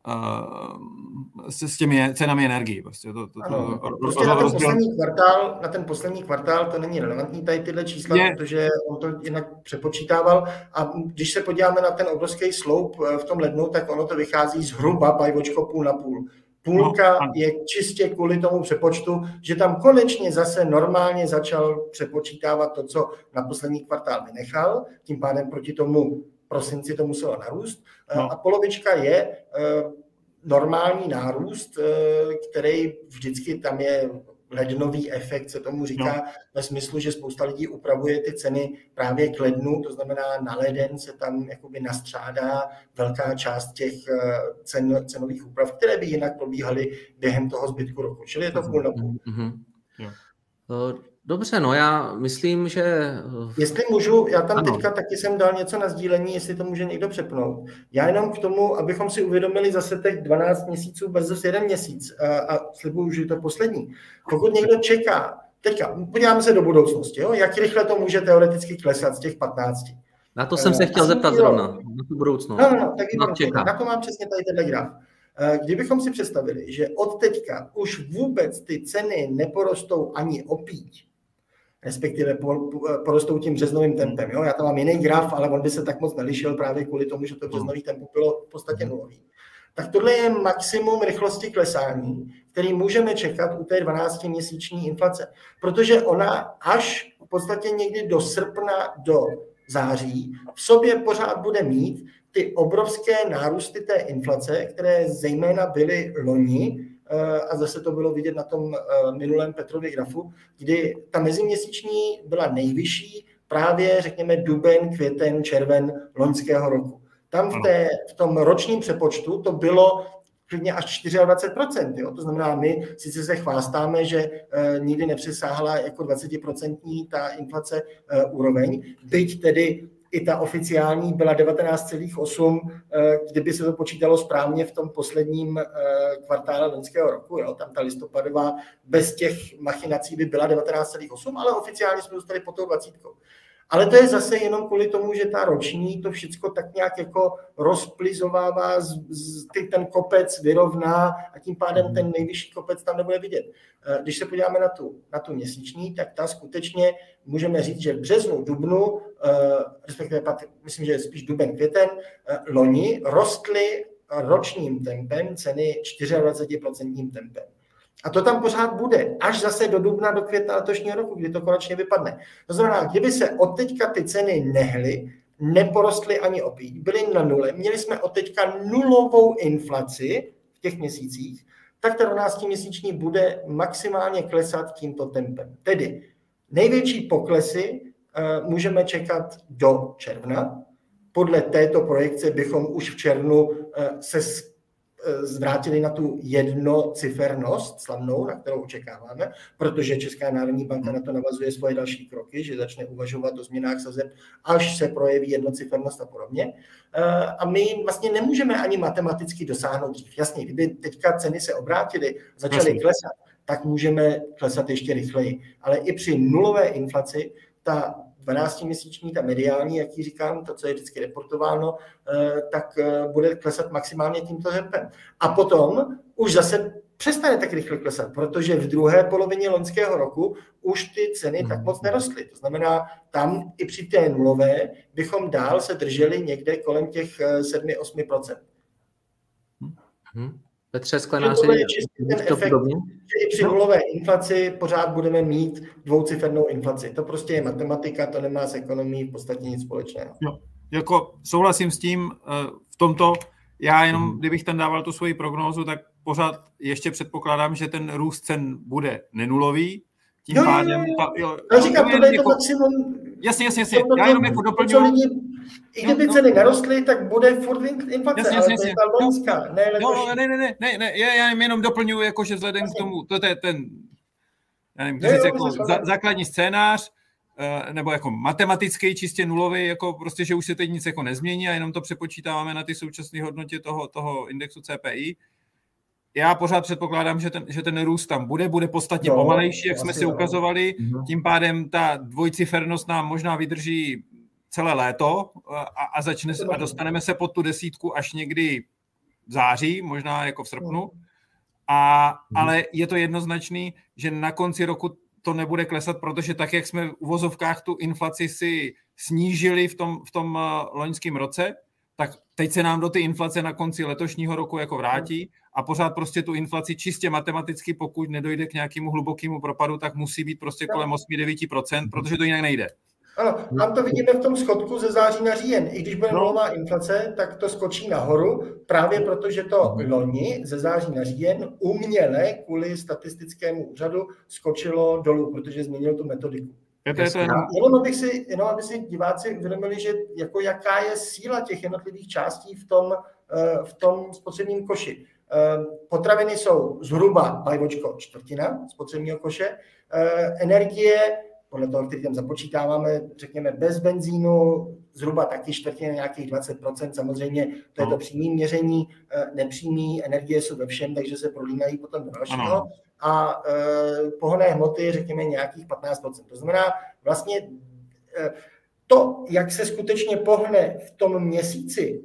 uh, s, s těmi cenami energií. Prostě, to, to, ano, to, prostě na, ten poslední kvartál, na ten poslední kvartál to není relevantní tady tyhle čísla, je. protože on to jinak přepočítával a když se podíváme na ten obrovský sloup eh, v tom lednu, tak ono to vychází zhruba bajvočko půl na půl. Půlka no, je čistě kvůli tomu přepočtu, že tam konečně zase normálně začal přepočítávat to, co na poslední kvartál vynechal, tím pádem proti tomu prosinci to muselo narůst. No. A polovička je eh, normální nárůst, eh, který vždycky tam je lednový efekt, se tomu říká, no. ve smyslu, že spousta lidí upravuje ty ceny právě k lednu, to znamená na leden se tam jakoby nastřádá velká část těch eh, cen, cenových úprav, které by jinak probíhaly během toho zbytku roku. Čili je to půl na půl. Mm-hmm. Dobře, no já myslím, že... Eh, jestli můžu, já tam ano. teďka taky jsem dal něco na sdílení, jestli to může někdo přepnout. Já jenom k tomu, abychom si uvědomili zase těch 12 měsíců versus jeden měsíc a, a slibuju, že to poslední. Pokud někdo čeká, teďka podíváme se do budoucnosti, jo? jak rychle to může teoreticky klesat z těch 15. Na to jsem se chtěl zeptat zrovna, na tu budoucnost. No, no, no, tak na, na to mám přesně tady tenhle graf. Eh, kdybychom si představili, že od teďka už vůbec ty ceny neporostou ani opíť, respektive porostou tím březnovým tempem. Jo? Já tam mám jiný graf, ale on by se tak moc nelišil právě kvůli tomu, že to březnový tempo bylo v podstatě nulový. Tak tohle je maximum rychlosti klesání, který můžeme čekat u té 12-měsíční inflace, protože ona až v podstatě někdy do srpna, do září v sobě pořád bude mít ty obrovské nárůsty té inflace, které zejména byly loni, a zase to bylo vidět na tom eh, minulém Petrově grafu, kdy ta meziměsíční byla nejvyšší právě, řekněme, duben, květen, červen loňského roku. Tam v, té, v tom ročním přepočtu to bylo klidně až 24%. Jo? To znamená, my sice se chvástáme, že e, nikdy nepřesáhla jako 20% ta inflace e, úroveň, byť tedy i ta oficiální byla 19,8, eh, kdyby se to počítalo správně v tom posledním eh, kvartále loňského roku. Jo. Tam ta listopadová bez těch machinací by byla 19,8, ale oficiálně jsme dostali po tou 20. Ale to je zase jenom kvůli tomu, že ta roční to všechno tak nějak jako rozplizovává, z, z, ty, ten kopec vyrovná a tím pádem ten nejvyšší kopec tam nebude vidět. Eh, když se podíváme na tu, na tu měsíční, tak ta skutečně můžeme říct, že v březnu, dubnu, eh, respektive myslím, že spíš duben, květen, eh, loni rostly ročním tempem ceny 24% tempem. A to tam pořád bude, až zase do dubna, do května letošního roku, kdy to konečně vypadne. To znamená, kdyby se od teďka ty ceny nehly, neporostly ani opít, byly na nule, měli jsme od teďka nulovou inflaci v těch měsících, tak ta 12-měsíční bude maximálně klesat tímto tempem. Tedy největší poklesy uh, můžeme čekat do června. Podle této projekce bychom už v červnu uh, se Eh, zvrátili na tu jednocifernost slavnou, na kterou očekáváme, protože Česká národní banka na to navazuje svoje další kroky, že začne uvažovat o změnách sazeb, až se projeví jednocifernost a podobně. Eh, a my vlastně nemůžeme ani matematicky dosáhnout dřív. Jasně, kdyby teďka ceny se obrátily, začaly klesat, tak můžeme klesat ještě rychleji. Ale i při nulové inflaci ta 12-měsíční, ta mediální, jak ji říkám, to, co je vždycky reportováno, eh, tak eh, bude klesat maximálně tímto tempem. A potom už zase přestane tak rychle klesat, protože v druhé polovině loňského roku už ty ceny tak moc nerostly. To znamená, tam i při té nulové bychom dál se drželi někde kolem těch 7-8%. Hmm. Petře Sklenáři, ten efekt, že i při no. nulové inflaci pořád budeme mít dvoucifernou inflaci. To prostě je matematika, to nemá s ekonomií v podstatě nic společného. Jo. Jako souhlasím s tím eh, v tomto, já jenom, hmm. kdybych tam dával tu svoji prognózu, tak pořád ještě předpokládám, že ten růst cen bude nenulový, tím jo, pádem... Ta, jo, já říkám, to je jako, to maximum... Jasně, jasně, jasně. Já jenom jako doplňuji... I kdyby no, ceny narostly, tak bude furt inflace, jasně, ale jasně, to je ta loňská, no, ne no, ne, ne, ne, ne, ne, já, já jenom doplňuji, jako, že vzhledem jasně. k tomu, to je ten, já nevím, ne, říct, jako za, základní scénář, uh, nebo jako matematický, čistě nulový, jako prostě, že už se teď nic jako nezmění a jenom to přepočítáváme na ty současné hodnotě toho, toho indexu CPI, já pořád předpokládám, že ten, že ten růst tam bude, bude podstatně no, pomalejší, jak jsme si ukazovali. No. Tím pádem ta dvojcifernost nám možná vydrží celé léto a, a, začne, a dostaneme se pod tu desítku až někdy v září, možná jako v srpnu. A, ale je to jednoznačný, že na konci roku to nebude klesat, protože tak, jak jsme v uvozovkách tu inflaci si snížili v tom, v tom eh, loňském roce, tak teď se nám do ty inflace na konci letošního roku jako vrátí a pořád prostě tu inflaci čistě matematicky, pokud nedojde k nějakému hlubokému propadu, tak musí být prostě kolem 8-9%, protože to jinak nejde. Ano, tam to vidíme v tom schodku ze září na říjen. I když bude no. nulová inflace, tak to skočí nahoru, právě protože to mhm. loni ze září na říjen uměle kvůli statistickému úřadu skočilo dolů, protože změnil tu metodiku. Je to, je to jenom... jenom, abych si, jenom aby si diváci uvědomili, že jako jaká je síla těch jednotlivých částí v tom, eh, v tom spotřebním koši. Eh, potraviny jsou zhruba, bajvočko, čtvrtina spotřebního koše. Eh, energie, podle toho, který tam započítáváme, řekněme bez benzínu, zhruba taky čtvrtina, nějakých 20%. Samozřejmě to je to přímé měření, nepřímý energie jsou ve všem, takže se prolínají potom do dalšího. A pohonné hmoty, řekněme, nějakých 15%. To znamená, vlastně to, jak se skutečně pohne v tom měsíci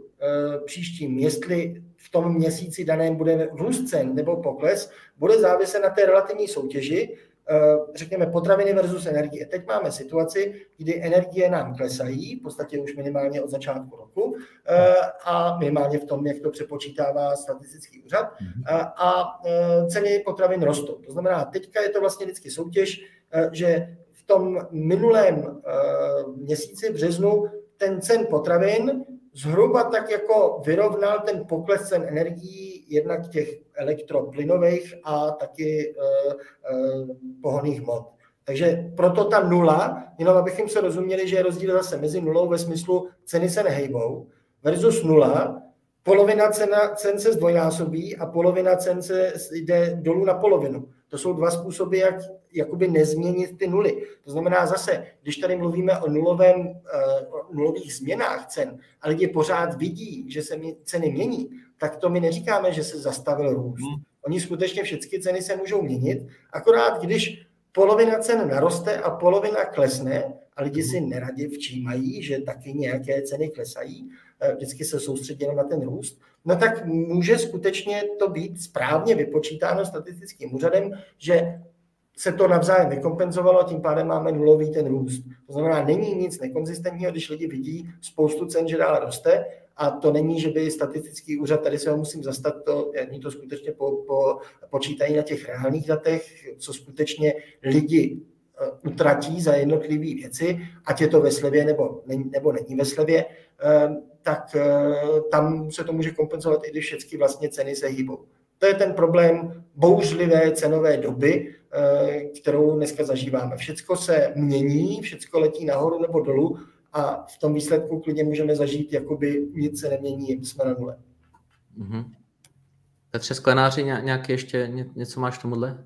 příštím, jestli v tom měsíci daném bude růst cen nebo pokles, bude záviset na té relativní soutěži, Eh, řekněme, potraviny versus energie. Teď máme situaci, kdy energie nám klesají, v podstatě už minimálně od začátku roku, eh, a minimálně v tom, jak to přepočítává statistický úřad, mhm. a, a eh, ceny potravin rostou. To znamená, teďka je to vlastně vždycky soutěž, že v tom minulém měsíci, březnu, ten cen potravin zhruba tak jako vyrovnal ten pokles cen energií jednak těch elektroplynových a taky uh, uh, pohoných hmot. Takže proto ta nula, jenom abychom se rozuměli, že je rozdíl zase mezi nulou ve smyslu ceny se nehejbou versus nula, polovina cena, cen se zdvojnásobí a polovina cen se jde dolů na polovinu. To jsou dva způsoby, jak jakoby nezměnit ty nuly. To znamená zase, když tady mluvíme o nulovém, uh, nulových změnách cen a lidi pořád vidí, že se ceny mění, tak to my neříkáme, že se zastavil růst. Hmm. Oni skutečně všechny ceny se můžou měnit, akorát když polovina cen naroste a polovina klesne a lidi si neradě včímají, že taky nějaké ceny klesají, eh, vždycky se soustředí na ten růst, no tak může skutečně to být správně vypočítáno statistickým úřadem, že se to navzájem vykompenzovalo a tím pádem máme nulový ten růst. To znamená, není nic nekonzistentního, když lidi vidí spoustu cen, že dále roste, a to není, že by statistický úřad, tady se ho musím zastat, to, oni to skutečně po, po, počítají na těch reálných datech, co skutečně lidi eh, utratí za jednotlivé věci, ať je to ve slevě nebo, nebo není ve slevě, eh, tak eh, tam se to může kompenzovat, i když všechny vlastně ceny se hýbou. To je ten problém bouřlivé cenové doby, kterou dneska zažíváme. Všecko se mění, všecko letí nahoru nebo dolů a v tom výsledku klidně můžeme zažít, jakoby nic se nemění, jsme na nule. Mm-hmm. Petře Sklenáři, nějaký ještě něco máš tomuhle?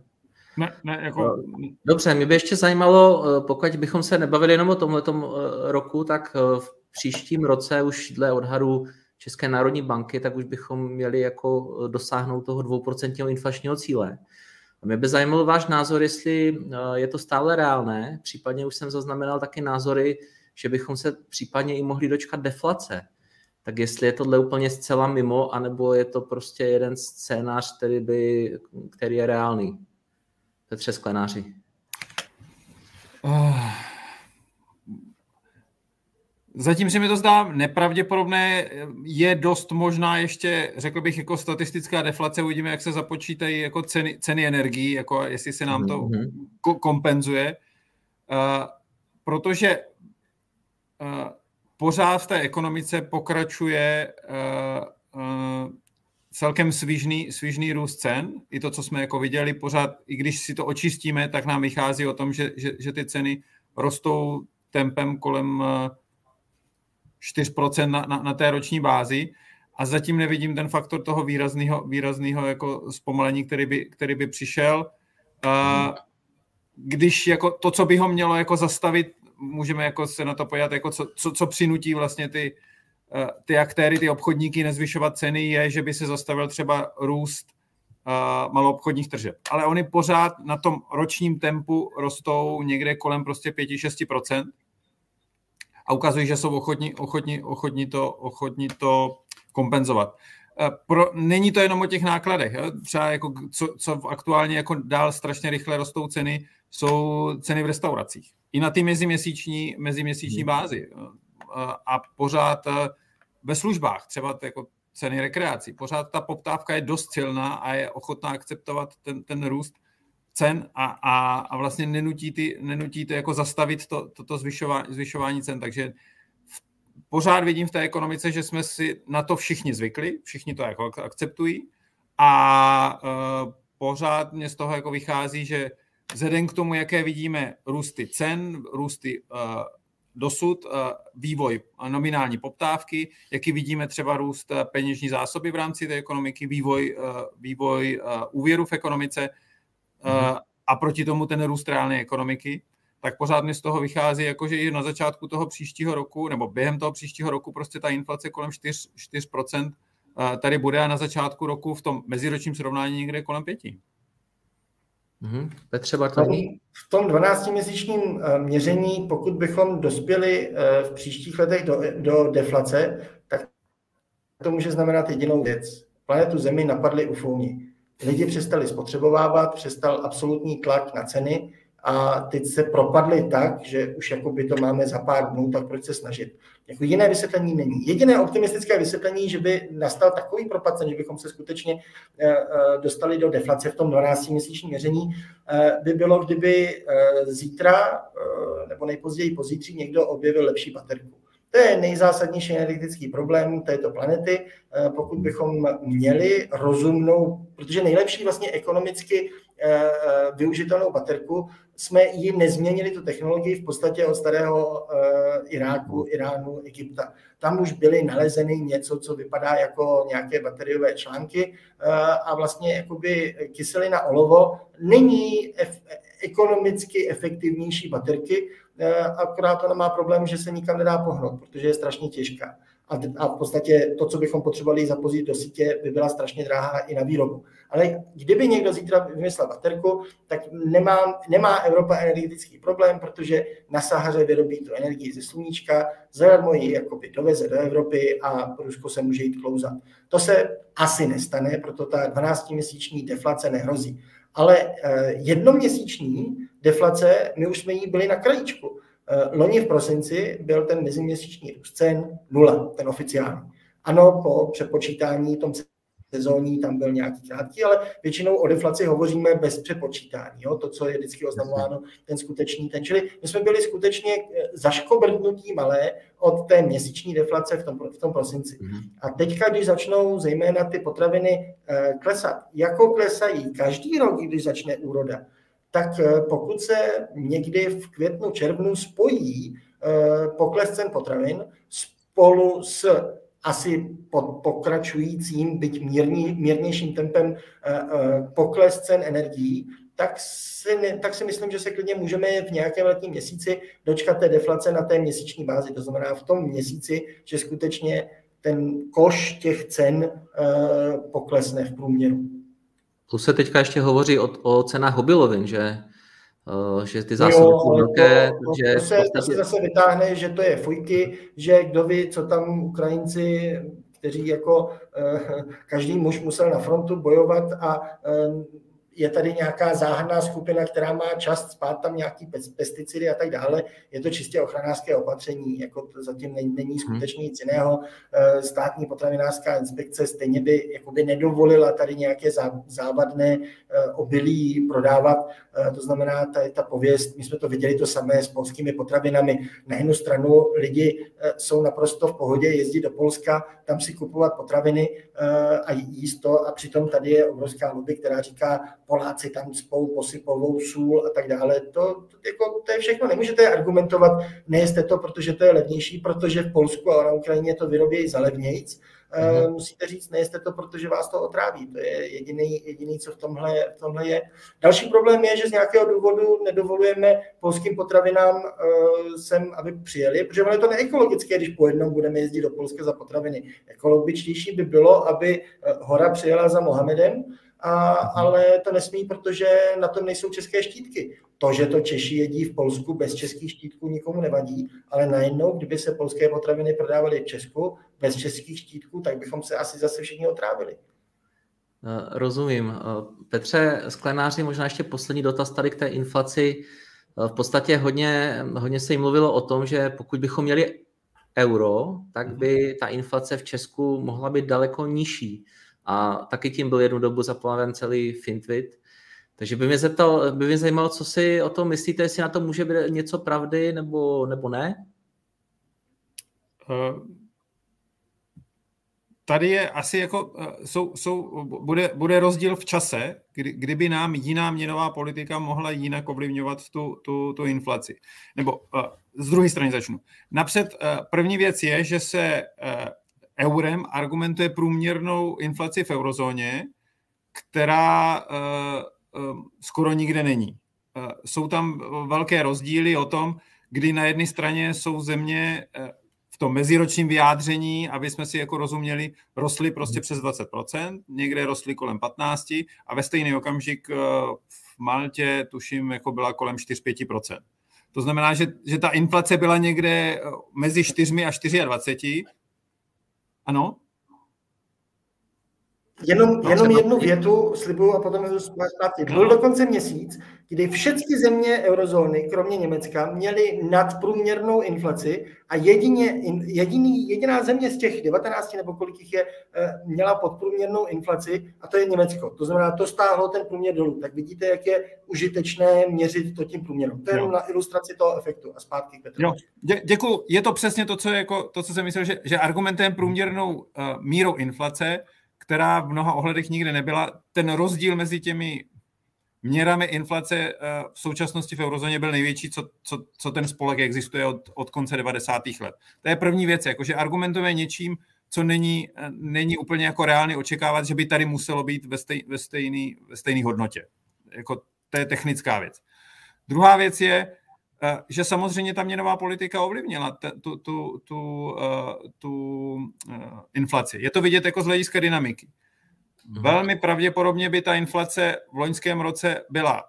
Ne, ne, jako... Eh, dobře, mě by ještě zajímalo, eh, pokud bychom se nebavili jenom o tomhle eh, roku, tak v příštím roce už dle odhadu České národní banky, tak už bychom měli jako dosáhnout toho dvouprocentního inflačního cíle. A mě by zajímal váš názor, jestli je to stále reálné, případně už jsem zaznamenal taky názory, že bychom se případně i mohli dočkat deflace. tak jestli je tohle úplně zcela mimo, anebo je to prostě jeden scénář, který, by, který je reálný. Petře Sklenáři. Uh, zatím se mi to zdá nepravděpodobné. Je dost možná ještě, řekl bych, jako statistická deflace. Uvidíme, jak se započítají jako ceny, ceny energií, jako jestli se nám to mm-hmm. kompenzuje. Uh, protože uh, pořád v té ekonomice pokračuje uh, uh, celkem svížný, svížný růst cen. I to, co jsme jako viděli, pořád, i když si to očistíme, tak nám vychází o tom, že, že, že ty ceny rostou tempem kolem 4% na, na, na té roční bázi a zatím nevidím ten faktor toho výrazného, výrazného jako zpomalení, který by, který by přišel. Když jako to, co by ho mělo jako zastavit, můžeme jako se na to podívat, jako co, co, co přinutí vlastně ty, eh, ty aktéry, ty obchodníky nezvyšovat ceny, je, že by se zastavil třeba růst uh, maloobchodních tržeb. Ale oni pořád na tom ročním tempu rostou někde kolem prostě 5-6% a ukazují, že jsou ochotní, ochotní, ochotní, to, ochotní to kompenzovat. Eh, pro, není to jenom o těch nákladech. Jo? Třeba jako, co, co aktuálně jako dál strašně rychle rostou ceny, jsou ceny v restauracích. I na ty meziměsíční, meziměsíční hmm. bázi. A pořád eh, ve službách, třeba jako ceny rekreací, pořád ta poptávka je dost silná a je ochotná akceptovat ten, ten růst cen a, a, a vlastně nenutí, ty, nenutí to jako zastavit to, to, to zvyšování, zvyšování cen. Takže v, pořád vidím v té ekonomice, že jsme si na to všichni zvykli, všichni to jako akceptují a uh, pořád mě z toho jako vychází, že vzhledem k tomu, jaké vidíme růsty cen, růsty uh, dosud, uh, vývoj nominální poptávky, jaký vidíme třeba růst peněžní zásoby v rámci té ekonomiky, vývoj, uh, vývoj uh, úvěru v ekonomice. A proti tomu ten růst reálné ekonomiky, tak pořád mi z toho vychází, jako že i na začátku toho příštího roku, nebo během toho příštího roku prostě ta inflace kolem 4, 4% tady bude a na začátku roku v tom meziročním srovnání někde kolem 5%. Mm-hmm. Petře Bartolní? V tom 12-měsíčním eh, měření, pokud bychom dospěli eh, v příštích letech do, do deflace, tak to může znamenat jedinou věc. Planetu Zemi napadly ufouni. Lidi přestali spotřebovávat, přestal absolutní tlak na ceny a teď se propadly tak, že už jako by to máme za pár dnů, tak proč se snažit. Jako jiné vysvětlení není. Jediné optimistické vysvětlení, že by nastal takový propad že bychom se skutečně eh, eh, dostali do deflace v tom 12-měsíčním měření, eh, by bylo, kdyby zítra nebo nejpozději pozítří někdo objevil lepší baterku. To je nejzásadnější energetický problém této planety. Pokud bychom měli rozumnou, protože nejlepší vlastně ekonomicky využitelnou baterku jsme ji nezměnili tu technologii v podstatě od starého Iráku, Iránu, Egypta. Tam už byly nalezeny něco, co vypadá jako nějaké bateriové články a vlastně jakoby kyselina olovo není ekonomicky efektivnější baterky, akorát ona má problém, že se nikam nedá pohnout, protože je strašně těžká a, a v podstatě to, co bychom potřebovali zapozit do sítě, by byla strašně drahá i na výrobu. Ale kdyby někdo zítra vymyslel baterku, tak nemá, nemá Evropa energetický problém, protože na Sahaře vyrobí tu energii ze sluníčka, zadarmo ji jakoby doveze do Evropy a Rusko se může jít klouzat. To se asi nestane, proto ta 12-měsíční deflace nehrozí. Ale eh, jednoměsíční deflace, my už jsme jí byli na krajíčku. Eh, loni v prosinci byl ten meziměsíční růst cen nula, ten oficiální. Ano, po přepočítání tom sezóní tam byl nějaký krátký, ale většinou o deflaci hovoříme bez přepočítání. Jo? To, co je vždycky oznamováno, ten skutečný ten. Čili my jsme byli skutečně eh, zaškobrdnutí malé od té měsíční deflace v tom, v tom prosinci. Mhm. A teďka, když začnou zejména ty potraviny eh, klesat, jako klesají každý rok, když začne úroda, tak eh, pokud se někdy v květnu, červnu spojí eh, pokles cen potravin spolu s asi pokračujícím, byť mírný, mírnějším tempem eh, pokles cen energií, tak si, tak si myslím, že se klidně můžeme v nějakém letním měsíci dočkat té deflace na té měsíční bázi. To znamená v tom měsíci, že skutečně ten koš těch cen poklesne v průměru. Plus se teďka ještě hovoří o, o cenách obilovin, že že ty zásoby jsou velké. To, takže to, se, podstatě... to se zase vytáhne, že to je fujky, že kdo ví, co tam Ukrajinci kteří jako eh, [laughs] každý muž musel na frontu bojovat a eh, je tady nějaká záhadná skupina, která má čas spát tam nějaký pesticidy a tak dále. Je to čistě ochranářské opatření, jako to zatím není, není mhm. skutečně nic jiného. Eh, státní potravinářská inspekce stejně by jakoby nedovolila tady nějaké závadné obilí prodávat. To znamená, ta, ta pověst, my jsme to viděli to samé s polskými potravinami. Na jednu stranu lidi jsou naprosto v pohodě jezdit do Polska, tam si kupovat potraviny eh, a jíst to a přitom tady je obrovská lobby, která říká, Poláci tam spou posypovou sůl a tak dále. To, to, jako, to je všechno. Nemůžete argumentovat, nejste to, protože to je levnější, protože v Polsku a na Ukrajině to vyrobějí za levnějc mm-hmm. musíte říct, nejste to, protože vás to otráví. To je jediný, jediný co v tomhle, v tomhle je. Další problém je, že z nějakého důvodu nedovolujeme polským potravinám uh, sem, aby přijeli, protože ono je to neekologické, když po jednom budeme jezdit do Polska za potraviny. Ekologičtější by bylo, aby eh, hora přijela za Mohamedem, a, mhm. ale to nesmí, protože na tom nejsou české štítky. To, že to Češi jedí v Polsku bez českých štítků, nikomu nevadí, ale najednou, kdyby se polské potraviny prodávaly v Česku bez českých štítků, tak bychom se asi zase všichni otrávili. Eh, rozumím. Eh, Petře Sklenáři, možná ještě poslední dotaz tady k té inflaci. Eh, v podstatě hodně, hodně se jim mluvilo o tom, že pokud bychom měli euro, tak by ta inflace v Česku mohla být daleko nižší. A taky tím byl jednu dobu zaplaven celý Fintwit. Takže by mě, zeptal, by mě zajímalo, co si o tom myslíte, jestli na to může být něco pravdy nebo, nebo ne? Uh, tady je asi jako, uh, jsou, jsou, bude, bude rozdíl v čase, kdy, kdyby nám jiná měnová politika mohla jinak ovlivňovat tu, tu, tu inflaci. Nebo uh, z druhé strany začnu. Napřed první věc je, že se eurem argumentuje průměrnou inflaci v eurozóně, která Ehm, skoro nikde není. Ehm, jsou tam velké rozdíly o tom, kdy na jedné straně jsou země eh, v tom meziročním vyjádření, aby jsme si jako rozuměli, rostly prostě přes 20%, někde rostly kolem 15% a ve stejný okamžik eh, v Maltě tuším jako byla kolem 4-5%. To znamená, že, že ta inflace byla někde eh, mezi 4 a 24. Ano? Jenom, no, jenom jednu větu slibuju a potom jdu zpátky. Byl dokonce měsíc, kdy všechny země eurozóny, kromě Německa, měly nadprůměrnou inflaci a jedině, jediný, jediná země z těch 19 nebo kolik jich je, eh, měla podprůměrnou inflaci a to je Německo. To znamená, to stáhlo ten průměr dolů. Tak vidíte, jak je užitečné měřit to tím průměrem. To je jenom na ilustraci toho efektu a zpátky k Jo, dě, děkuji. Je to přesně to, co, je jako, to, co jsem myslel, že, že argumentem průměrnou uh, mírou inflace která v mnoha ohledech nikde nebyla. Ten rozdíl mezi těmi měrami inflace eh, v současnosti v eurozóně byl největší, co, co, co ten spolek existuje od, od konce 90. let. To je první věc, jakože argumentuje něčím, co není, eh, není úplně jako reálně očekávat, že by tady muselo být ve, stej, ve, stejný, ve stejný hodnotě. Jako, to je technická věc. Druhá věc je, že samozřejmě ta měnová politika ovlivnila tu, tu, tu, eh, tu eh, inflaci. Je to vidět jako z hlediska dynamiky. Mhm. Velmi pravděpodobně by ta inflace v loňském roce byla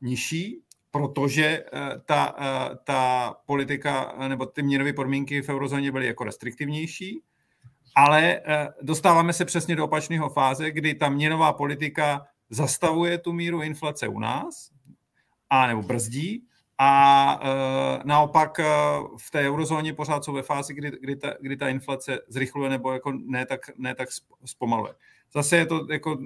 nižší, protože ta, ta politika nebo ty měnové podmínky v eurozóně byly jako restriktivnější, ale dostáváme se přesně do opačného fáze, kdy ta měnová politika zastavuje tu míru inflace u nás, a nebo brzdí, a e, naopak e, v té eurozóně pořád jsou ve fázi, kdy, kdy, ta, kdy ta inflace zrychluje nebo jako ne tak, ne tak zpomaluje. Zase je to jako,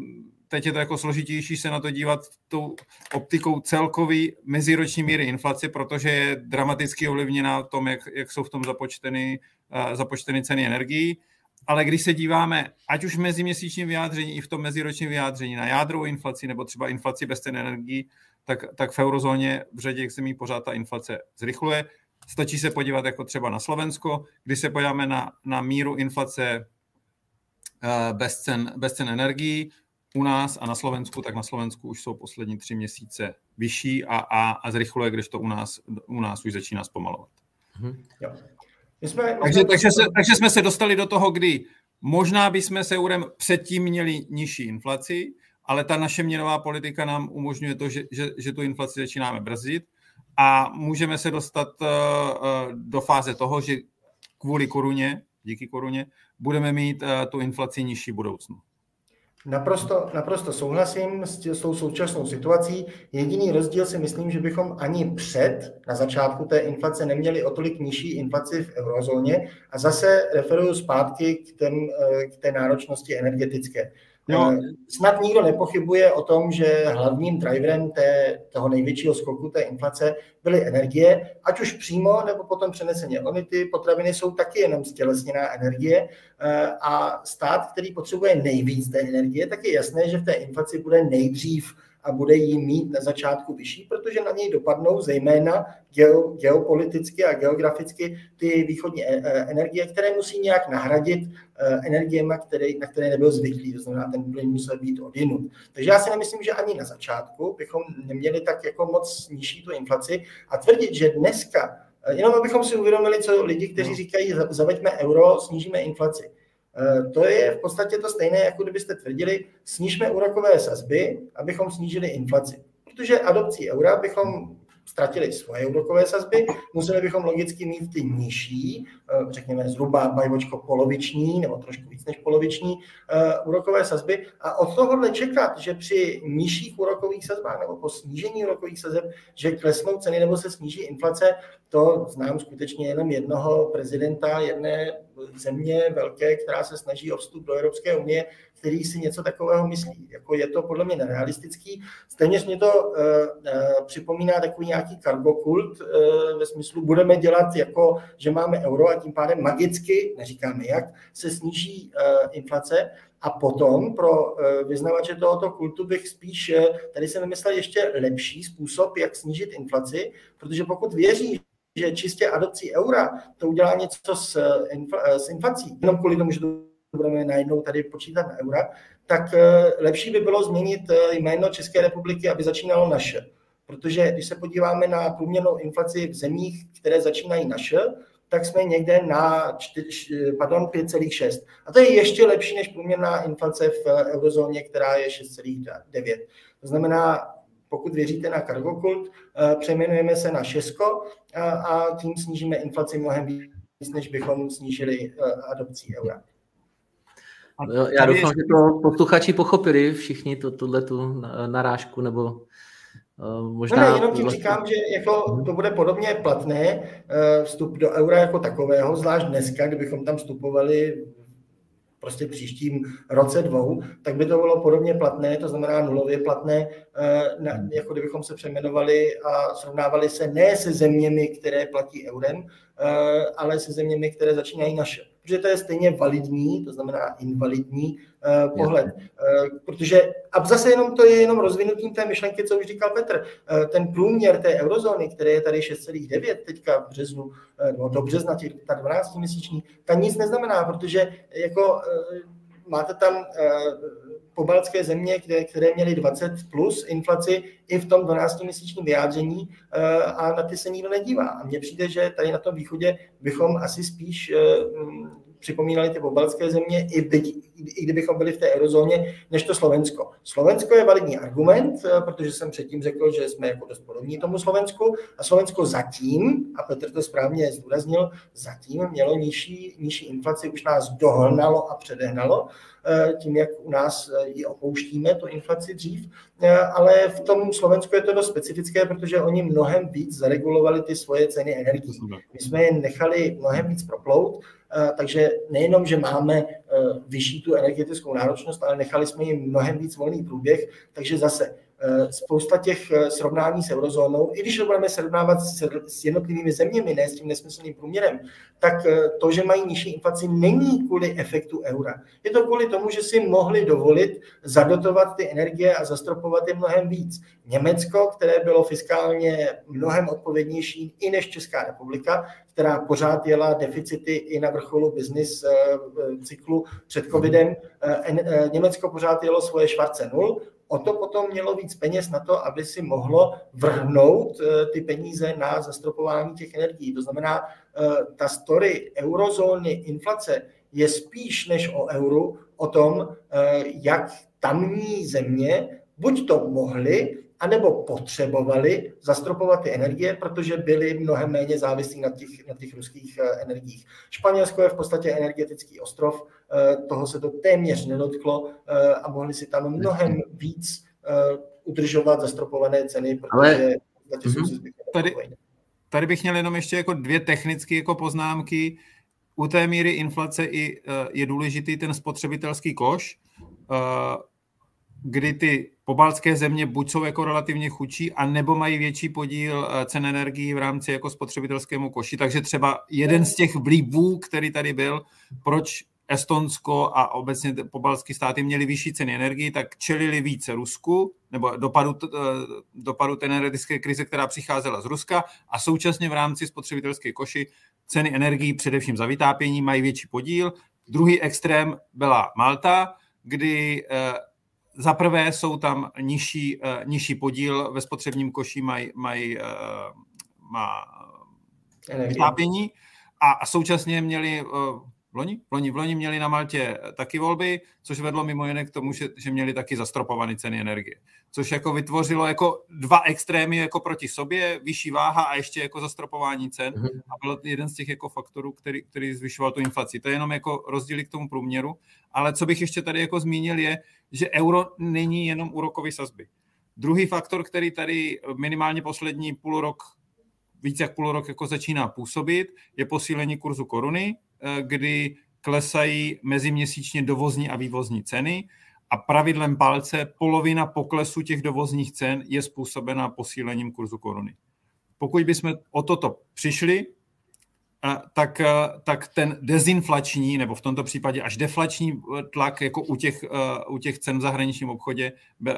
teď je to jako složitější se na to dívat tou optikou celkový meziroční míry inflace, protože je dramaticky ovlivněná tom, jak, jak jsou v tom započteny, uh, započteny ceny energií. Ale když se díváme, ať už v meziměsíčním vyjádření, i v tom meziročním vyjádření na jádrovou inflaci nebo třeba inflaci bez cen energií, tak, tak v eurozóně v řadě zemí pořád ta inflace zrychluje. Stačí se podívat jako třeba na Slovensko, když se podíváme na, na míru inflace eh, bez cen, bez cen energií u nás a na Slovensku, tak na Slovensku už jsou poslední tři měsíce vyšší a, a, a zrychluje, když to u nás, u nás už začíná zpomalovat. Mm-hmm. Jo. My jsme, takže, jsme... Takže, se, takže jsme se dostali do toho, kdy možná bychom se eurem předtím měli nižší inflaci, ale ta naše měnová politika nám umožňuje to, že, že, že tu inflaci začínáme brzdit a můžeme se dostat uh, do fáze toho, že kvůli koruně, díky koruně, budeme mít uh, tu inflaci nižší budoucnu. Naprosto, naprosto souhlasím s, tě, s tou současnou situací. Jediný rozdíl si myslím, že bychom ani před, na začátku té inflace, neměli o tolik nižší inflaci v eurozóně a zase referuju zpátky k, ten, k té náročnosti energetické. No. Snad nikdo nepochybuje o tom, že hlavním driverem té, toho největšího skoku té inflace byly energie, ať už přímo nebo potom přeneseně. Ony ty potraviny jsou taky jenom stělesněná energie eh, a stát, který potřebuje nejvíc té energie, tak je jasné, že v té inflaci bude nejdřív a bude jí mít na začátku vyšší, protože na něj dopadnou zejména geopoliticky a geograficky ty východní e, e, energie, které musí nějak nahradit e, energiemi, které, na které nebyl zvyklý, to znamená, ten plyn musel být odinut. Takže já si nemyslím, že ani na začátku bychom neměli tak jako moc nižší tu inflaci a tvrdit, že dneska, jenom abychom si uvědomili, co lidi, kteří no. říkají, zaveďme euro, snížíme inflaci. Eh, to je v podstatě to stejné, jako kdybyste tvrdili, snížme úrokové sazby, abychom snížili inflaci. Protože adopcí eura bychom ztratili svoje úrokové sazby, museli bychom logicky mít ty nižší, eh, řekněme zhruba bajvočko poloviční nebo trošku víc než poloviční eh, úrokové sazby. A od tohohle čekat, že při nižších úrokových sazbách nebo po snížení úrokových sazeb, že klesnou ceny nebo se sníží inflace, to znám skutečně jenom jednoho prezidenta jedné země velké, která se snaží o vstup do Evropské unie, který si něco takového myslí. Jako je to podle mě nerealistický. Stejně mě to uh, připomíná takový nějaký karbokult uh, ve smyslu, budeme dělat jako, že máme euro a tím pádem magicky, neříkáme jak, se sníží uh, inflace. A potom pro vyznavače tohoto kultu bych spíš, tady jsem vymyslel ještě lepší způsob, jak snížit inflaci, protože pokud věří, že čistě adopcí eura to udělá něco s, infl- s inflací, jenom kvůli tomu, že to budeme najednou tady počítat na eura, tak eh, lepší by bylo změnit eh, jméno České republiky, aby začínalo naše. Protože když se podíváme na průměrnou inflaci v zemích, které začínají naše, tak jsme někde na 5,6. A to je ještě lepší než průměrná inflace v eh, eurozóně, která je 6,9. To znamená, pokud věříte na Cargokult, přejmenujeme se na Šesko a tím snížíme inflaci mnohem víc, než bychom snížili adopcí eura. Jo, já doufám, že to posluchači pochopili všichni to, tuhle tu narážku, nebo uh, možná... No ne, jenom tím říkám, že jako to bude podobně platné uh, vstup do eura jako takového, zvlášť dneska, kdybychom tam vstupovali prostě příštím roce dvou, tak by to bylo podobně platné, to znamená nulově platné, uh, na, jako kdybychom se přeměnovali a srovnávali se ne se zeměmi, které platí eurem, ale se zeměmi, které začínají naše protože to je stejně validní, to znamená invalidní uh, pohled. Uh, protože, a zase jenom to je jenom rozvinutím té myšlenky, co už říkal Petr, uh, ten průměr té eurozóny, který je tady 6,9 teďka v březnu, uh, no do března, těch, ta 12 měsíční, ta nic neznamená, protože jako uh, máte tam uh, pobaltské země, které, které měly 20 plus inflaci i v tom 12-měsíčním vyjádření eh, a na ty se nikdo nedívá. A mně přijde, že tady na tom východě bychom asi spíš eh, připomínali ty pobaltské země, i, byť, i kdybychom byli v té eurozóně, než to Slovensko. Slovensko je validní argument, eh, protože jsem předtím řekl, že jsme jako dost podobní tomu Slovensku a Slovensko zatím, a Petr to správně zdůraznil, zatím mělo nižší, nižší inflaci, už nás dohnalo a předehnalo, eh, tím, jak u nás eh, ji opouštíme, tu inflaci dřív, ale v tom Slovensku je to dost specifické, protože oni mnohem víc zaregulovali ty svoje ceny energií. My jsme je nechali mnohem víc proplout, Eh, takže nejenom, že máme eh, vyšší tu energetickou náročnost, ale nechali jsme jim mnohem víc volný průběh, takže zase Eh, spousta těch eh, srovnání s eurozónou, i když to budeme srovnávat s jednotlivými zeměmi, ne s tím nesmyslným průměrem, tak eh, to, že mají nižší inflaci, není kvůli efektu eura. Je to kvůli tomu, že si mohli dovolit zadotovat ty energie a zastropovat je mnohem víc. Německo, které bylo fiskálně mnohem odpovědnější i než Česká republika, která pořád jela deficity i na vrcholu business cyklu před covidem. Německo pořád jelo svoje švarce nul, o to potom mělo víc peněz na to, aby si mohlo vrhnout eh, ty peníze na zastropování těch energií. To znamená, eh, ta story eurozóny inflace je spíš než o euru, o tom, eh, jak tamní země buď to mohli, anebo potřebovali zastropovat ty energie, protože byli mnohem méně závislí na těch, na těch ruských eh, energiích. Španělsko je v podstatě energetický ostrov, eh, toho se to téměř nedotklo eh, a mohli si tam mnohem víc udržovat zastropované ceny, protože Ale... Mhm. tady, tady bych měl jenom ještě jako dvě technické jako poznámky. U té míry inflace i, je důležitý ten spotřebitelský koš, kdy ty pobaltské země buď jsou jako relativně chudší, a nebo mají větší podíl eh, cen energií v rámci jako spotřebitelskému koši. Takže třeba jeden z těch vlivů, který tady byl, proč Estonsko a obecně pobaltské státy měly vyšší ceny energii, tak čelili více Rusku, nebo dopadu, eh, dopadu té energetické krize, která přicházela z Ruska a současně v rámci spotřebitelské koši ceny energií, především za vytápění, mají větší podíl. Druhý extrém byla Malta, kdy eh, za prvé jsou tam nižší, uh, nižší podíl ve spotřebním koši, mají maj, uh, má vytápění. A, a současně měli v loni? V loni, v loni měli na Maltě taky volby, což vedlo mimo jiné k tomu, že, že měli taky zastropované ceny energie. Což jako vytvořilo jako dva extrémy jako proti sobě, vyšší váha a ještě jako zastropování cen. Mm-hmm. A byl jeden z těch jako faktorů, který, který zvyšoval tu inflaci. To je jenom jako rozdíly k tomu průměru. Ale co bych ještě tady jako zmínil je, že euro není jenom úrokový sazby. Druhý faktor, který tady minimálně poslední půl rok, více jak půl rok jako začíná působit, je posílení kurzu koruny, eh, kdy klesají meziměsíčně dovozní a vývozní ceny a pravidlem palce polovina poklesu těch dovozních cen je způsobena posílením kurzu koruny. Pokud bychom o toto přišli, tak, tak ten dezinflační, nebo v tomto případě až deflační tlak jako u těch, u těch cen v zahraničním obchodě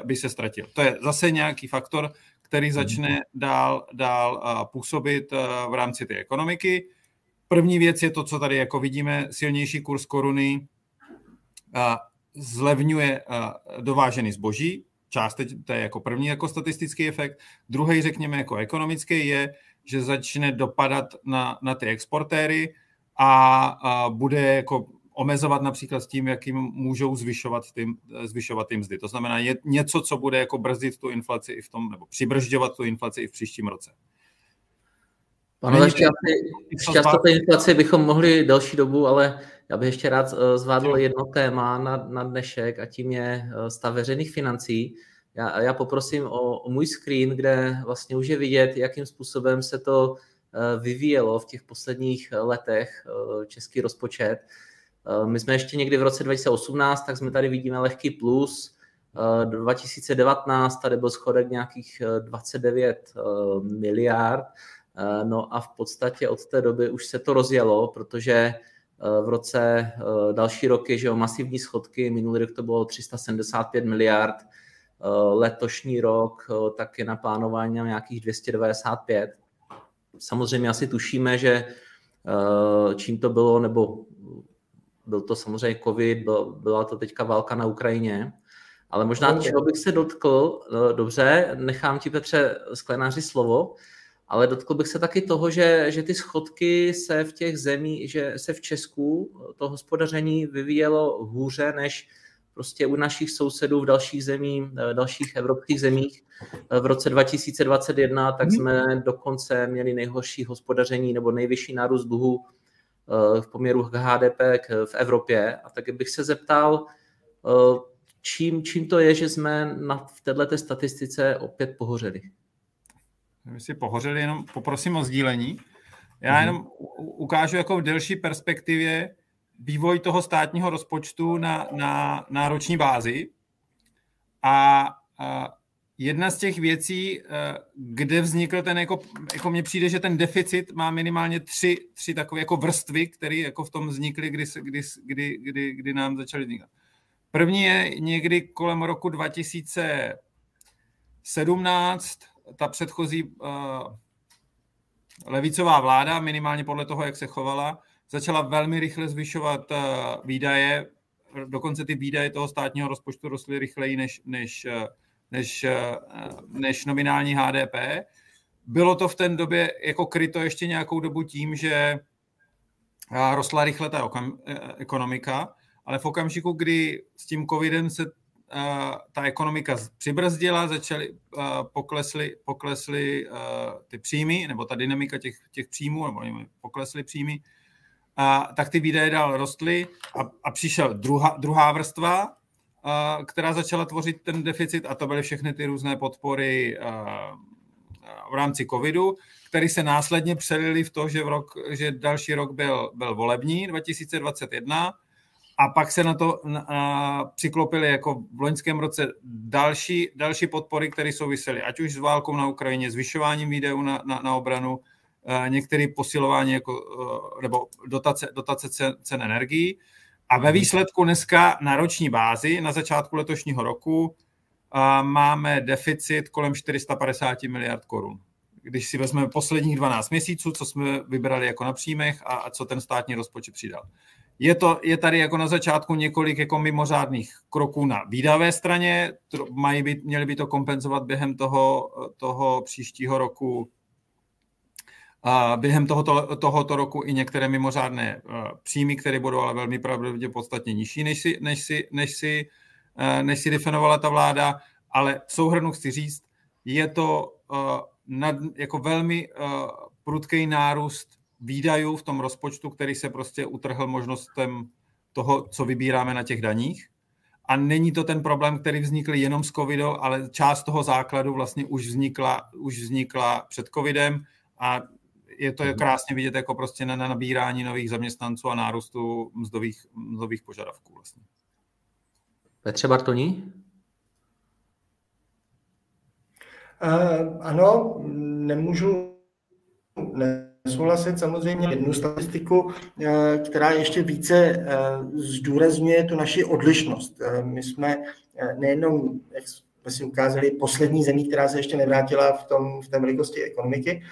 by se ztratil. To je zase nějaký faktor, který začne dál, dál působit v rámci té ekonomiky. První věc je to, co tady jako vidíme, silnější kurz koruny zlevňuje dovážený zboží, část, to je jako první jako statistický efekt. Druhý, řekněme, jako ekonomický je, že začne dopadat na, na ty exportéry a, a bude jako omezovat například s tím, jakým můžou zvyšovat ty, zvyšovat ty mzdy. To znamená je něco, co bude jako brzdit tu inflaci i v tom, nebo přibržďovat tu inflaci i v příštím roce. Pane šťastně té inflaci bychom mohli další dobu, ale já bych ještě rád eh, zvládl jedno téma na, na dnešek a tím je eh, stav veřejných financí. Já, já poprosím o, o můj screen, kde vlastně už je vidět, jakým způsobem se to eh, vyvíjelo v těch posledních letech český rozpočet. My jsme ještě někdy v roce 2018, tak jsme tady vidíme lehký plus. 2019 tady byl schodek nějakých 29 miliard. No a v podstatě od té doby už se to rozjelo, protože v roce další roky, že o masivní schodky, minulý rok to bylo 375 miliard, letošní rok tak je na plánování na nějakých 295. Samozřejmě asi tušíme, že čím to bylo, nebo byl to samozřejmě covid, byla to teďka válka na Ukrajině, ale možná čeho bych se dotkl, dobře, nechám ti Petře sklenáři slovo, ale dotkl bych se taky toho, že, že ty schodky se v těch zemích, že se v Česku to hospodaření vyvíjelo hůře než prostě u našich sousedů v dalších zemích, v dalších evropských zemích. V roce 2021 tak mhm. jsme dokonce měli nejhorší hospodaření nebo nejvyšší nárůst dluhu eh, v poměru k HDP v Evropě. A tak bych se zeptal, eh, čím, čím to je, že jsme na, v této statistice opět pohořeli? My si pohořeli, jenom poprosím o sdílení. Já mhm. jenom ukážu jako v delší perspektivě vývoj toho státního rozpočtu na, na, na roční bázi. A, a jedna z těch věcí, eh, kde vznikl ten, jako, jako mně přijde, že ten deficit má minimálně tři, tři takové jako vrstvy, které jako v tom vznikly, kdy, kdy, kdy, kdy, kdy nám začaly vznikat. První je někdy kolem roku 2017, ta předchozí uh, levicová vláda, minimálně podle toho, jak se chovala, začala velmi rychle zvyšovat uh, výdaje, dokonce ty výdaje toho státního rozpočtu rostly rychleji než, než, uh, než, než nominální HDP. Bylo to v té době jako kryto ještě nějakou dobu tím, že rostla rychle ta ekonomika, ale v okamžiku, kdy s tím covidem se ta ekonomika přibrzdila, začaly, poklesly, poklesly ty příjmy, nebo ta dynamika těch, těch příjmů, nebo poklesly příjmy, a, tak ty výdaje dál rostly a, a přišel druhá, druhá vrstva, a, která začala tvořit ten deficit a to byly všechny ty různé podpory a, v rámci covidu, které se následně přelili v to, že, v rok, že další rok byl, byl volební 2021 a pak se na to a, přiklopily jako v loňském roce další, další podpory, které souvisely, ať už s válkou na Ukrajině, zvyšováním výdajů na, na, na obranu, a, některé posilování jako, a, nebo dotace, dotace cen, cen energií. A ve výsledku dneska na roční bázi, na začátku letošního roku, a máme deficit kolem 450 miliard korun. Když si vezmeme posledních 12 měsíců, co jsme vybrali jako na příjmech a, a co ten státní rozpočet přidal. Je, to, je tady jako na začátku několik jako mimořádných kroků na výdavé straně, mají být, měli by to kompenzovat během toho, toho příštího roku. A během tohoto, tohoto roku i některé mimořádné uh, příjmy, které budou ale velmi pravděpodobně podstatně nižší, než si, než si, než si, uh, než si definovala ta vláda, ale souhrnu chci říct, je to uh, nad, jako velmi prudký nárůst výdajů v tom rozpočtu, který se prostě utrhl možnostem toho, co vybíráme na těch daních. A není to ten problém, který vznikl jenom s covidem, ale část toho základu vlastně už vznikla, už vznikla před covidem a je to mhm. krásně vidět jako prostě na nabírání nových zaměstnanců a nárůstu mzdových, mzdových požadavků. Vlastně. Petře Bartoní? Uh, ano, nemůžu ne, souhlasit samozřejmě jednu statistiku, eh, která ještě více eh, zdůrazňuje tu naši odlišnost. Eh, my jsme nejenom, jak jsme si ukázali, poslední zemí, která se ještě nevrátila v, tom, v té velikosti ekonomiky,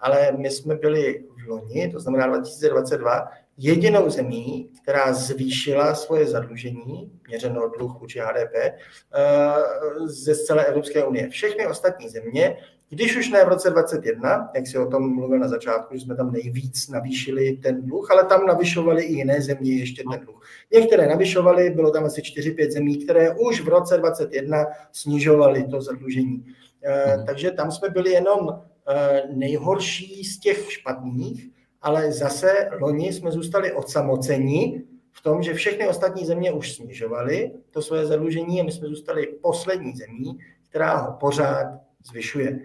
ale my jsme byli v loni, to znamená 2022, jedinou zemí, která zvýšila svoje zadlužení, měřeno dluh vůči HDP, ze celé Evropské unie. Všechny ostatní země když už ne v roce 2021, jak si o tom mluvil na začátku, že jsme tam nejvíc navýšili ten dluh, ale tam navyšovali i jiné země ještě ten dluh. Některé navyšovali, bylo tam asi 4-5 zemí, které už v roce 2021 snižovaly to zadlužení. Mm. Takže tam jsme byli jenom eh, nejhorší z těch špatných, ale zase loni jsme zůstali odsamoceni v tom, že všechny ostatní země už snižovaly to svoje zadlužení a my jsme zůstali poslední zemí, která ho pořád zvyšuje.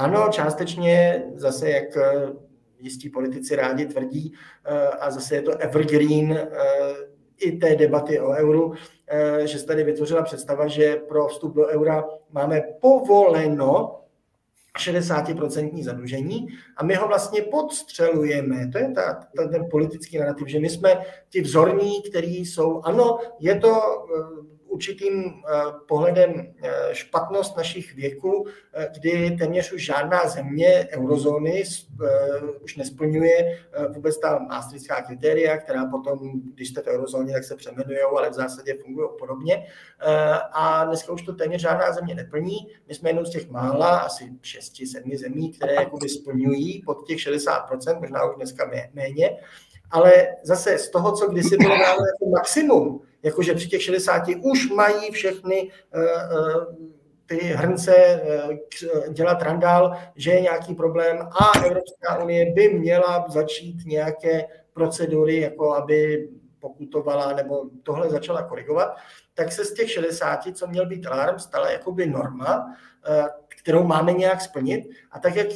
Ano, částečně zase, jak eh, jistí politici rádi tvrdí, eh, a zase je to evergreen eh, i té debaty o euru, že se tady vytvořila představa, že pro vstup do eura máme povoleno 60% zadlužení a my ho vlastně podstřelujeme. To je ta, ta, ten politický narrativ, že my jsme ti vzorní, kteří jsou, ano, je to určitým eh, pohledem eh, špatnost našich věků, eh, kdy téměř už žádná země eurozóny už nesplňuje vůbec ta maastrichtská kritéria, která potom, když jste v eurozóně, tak se přeměnují, ale v zásadě fungují podobně. A dneska už to téměř žádná země neplní. My jsme jednou z těch mála, asi 6-7 zemí, které splňují pod těch 60%, možná už dneska méně. Ale zase z toho, co kdysi bylo jako maximum, jakože při těch 60 už mají všechny eh, eh, ty hrnce eh, dělat randál, že je nějaký problém a Evropská unie by měla začít nějaké procedury, jako aby pokutovala nebo tohle začala korigovat, tak se z těch 60, co měl být alarm, stala jakoby norma, kterou máme nějak splnit. A tak, jak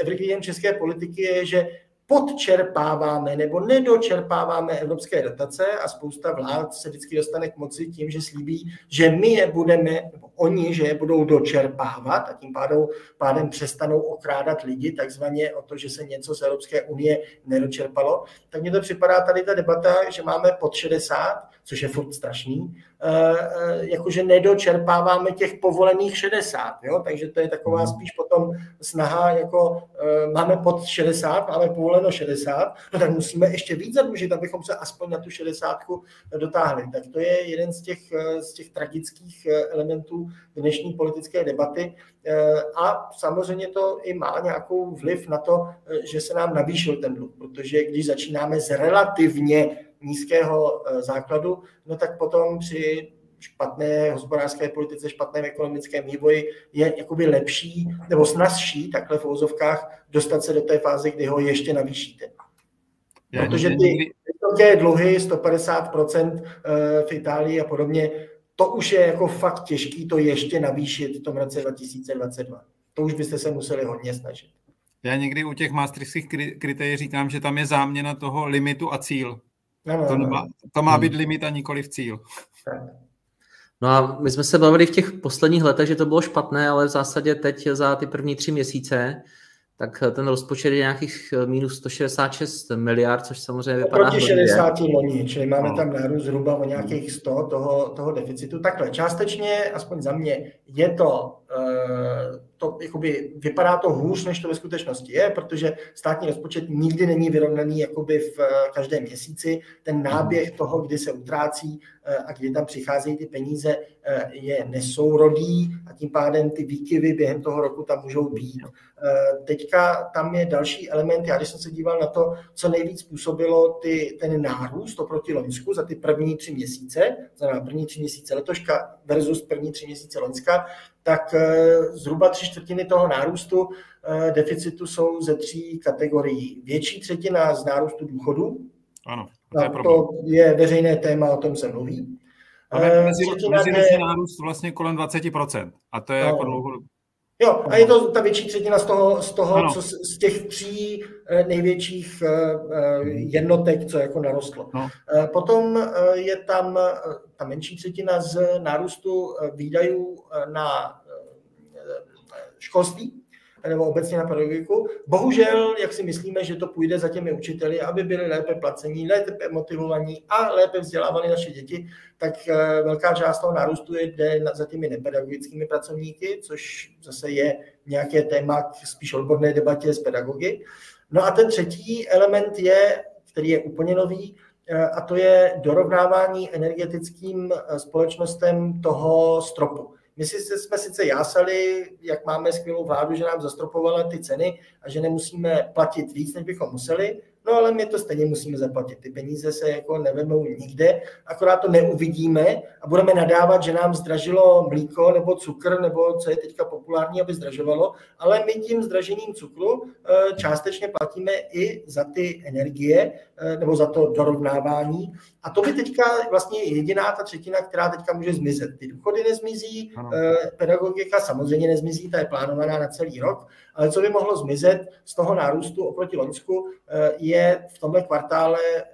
evergreenem české politiky je, že podčerpáváme nebo nedočerpáváme evropské dotace a spousta vlád se vždycky dostane k moci tím, že slíbí, že my je budeme, nebo oni, že je budou dočerpávat a tím pádem, pádem přestanou okrádat lidi takzvaně o to, že se něco z Evropské unie nedočerpalo. Tak mně to připadá tady ta debata, že máme pod 60, což je furt strašný, jakože nedočerpáváme těch povolených 60, jo? takže to je taková mhm. spíš potom snaha, jako eh, máme pod 60, máme povoleno 60, no tak musíme ještě víc zadlužit, abychom se aspoň na tu 60 dotáhli. Tak to je jeden z těch, z těch tragických elementů dnešní politické debaty a samozřejmě to i má nějakou vliv na to, že se nám navýšil ten dluh, protože když začínáme z relativně nízkého eh, základu, no tak potom při špatné hospodářské politice, špatném ekonomickém vývoji je jakoby lepší nebo snazší, takhle v úzovkách, dostat se do té fáze, kdy ho ještě navýšíte. Protože ty vysoké dluhy, 150% eh, v Itálii a podobně, to už je jako fakt těžký to ještě navýšit v tom roce 2022. To už byste se museli hodně snažit. Já někdy u těch maastrichtských kritérií říkám, že tam je záměna toho limitu a cíl. No, no, to, má, to má být limit a nikoli v cíl. No a my jsme se bavili v těch posledních letech, že to bylo špatné, ale v zásadě teď za ty první tři měsíce tak ten rozpočet je nějakých eh, minus 166 miliard, což samozřejmě vypadá Proti 60 loni, čili máme no. tam nárůst zhruba o nějakých 100 toho, toho deficitu. Takhle, částečně, aspoň za mě, je to uh, to jakoby, vypadá to hůř, než to ve skutečnosti je, protože státní rozpočet nikdy není vyrovnaný jakoby v eh, každém měsíci. Ten náběh toho, kdy se utrácí eh, a kdy tam přicházejí ty peníze, je nesourodý a tím pádem ty výkyvy během toho roku tam můžou být. Teďka tam je další element, já když jsem se díval na to, co nejvíc způsobilo ty, ten nárůst oproti Loňsku za ty první tři měsíce, za první tři měsíce letoška versus první tři měsíce Loňska, tak eh, zhruba tři čtvrtiny toho nárůstu eh, deficitu jsou ze tří kategorií. Větší třetina z nárůstu důchodu. Ano, to je, to je veřejné téma, o tom se mluví. Ale mezi, mezi, nárůst vlastně kolem 20%. A to je no. jako dlouho, Jo, a je to ta větší třetina z toho, z, toho co, z těch tří eh, největších jednotek, co jako narostlo. No. Potom je tam ta menší třetina z nárůstu výdajů na školství nebo obecně na pedagogiku. Bohužel, jak si myslíme, že to půjde za těmi učiteli, aby byli lépe placení, lépe motivovaní a lépe vzdělávali naše děti, tak eh, velká část toho nárůstu jde za těmi nepedagogickými pracovníky, což zase je nějaké téma k spíš odborné debatě s pedagogy. No a ten třetí element je, který je úplně nový, eh, a to je dorovnávání energetickým eh, společnostem toho stropu. My si, jsme sice jásali, jak máme skvělou vládu, že nám zastropovala ty ceny a že nemusíme platit víc, než bychom museli, No ale my to stejně musíme zaplatit. Ty peníze se jako nevemou nikde, akorát to neuvidíme a budeme nadávat, že nám zdražilo mlíko nebo cukr, nebo co je teďka populární, aby zdražovalo, ale my tím zdražením cukru eh, částečně platíme i za ty energie eh, nebo za to dorovnávání. A to by teďka vlastně jediná ta třetina, která teďka může zmizet. Ty důchody nezmizí, ano. Eh, pedagogika samozřejmě nezmizí, ta je plánovaná na celý rok, ale co by mohlo zmizet z toho nárůstu oproti Loňsku, je v tomhle kvartále eh,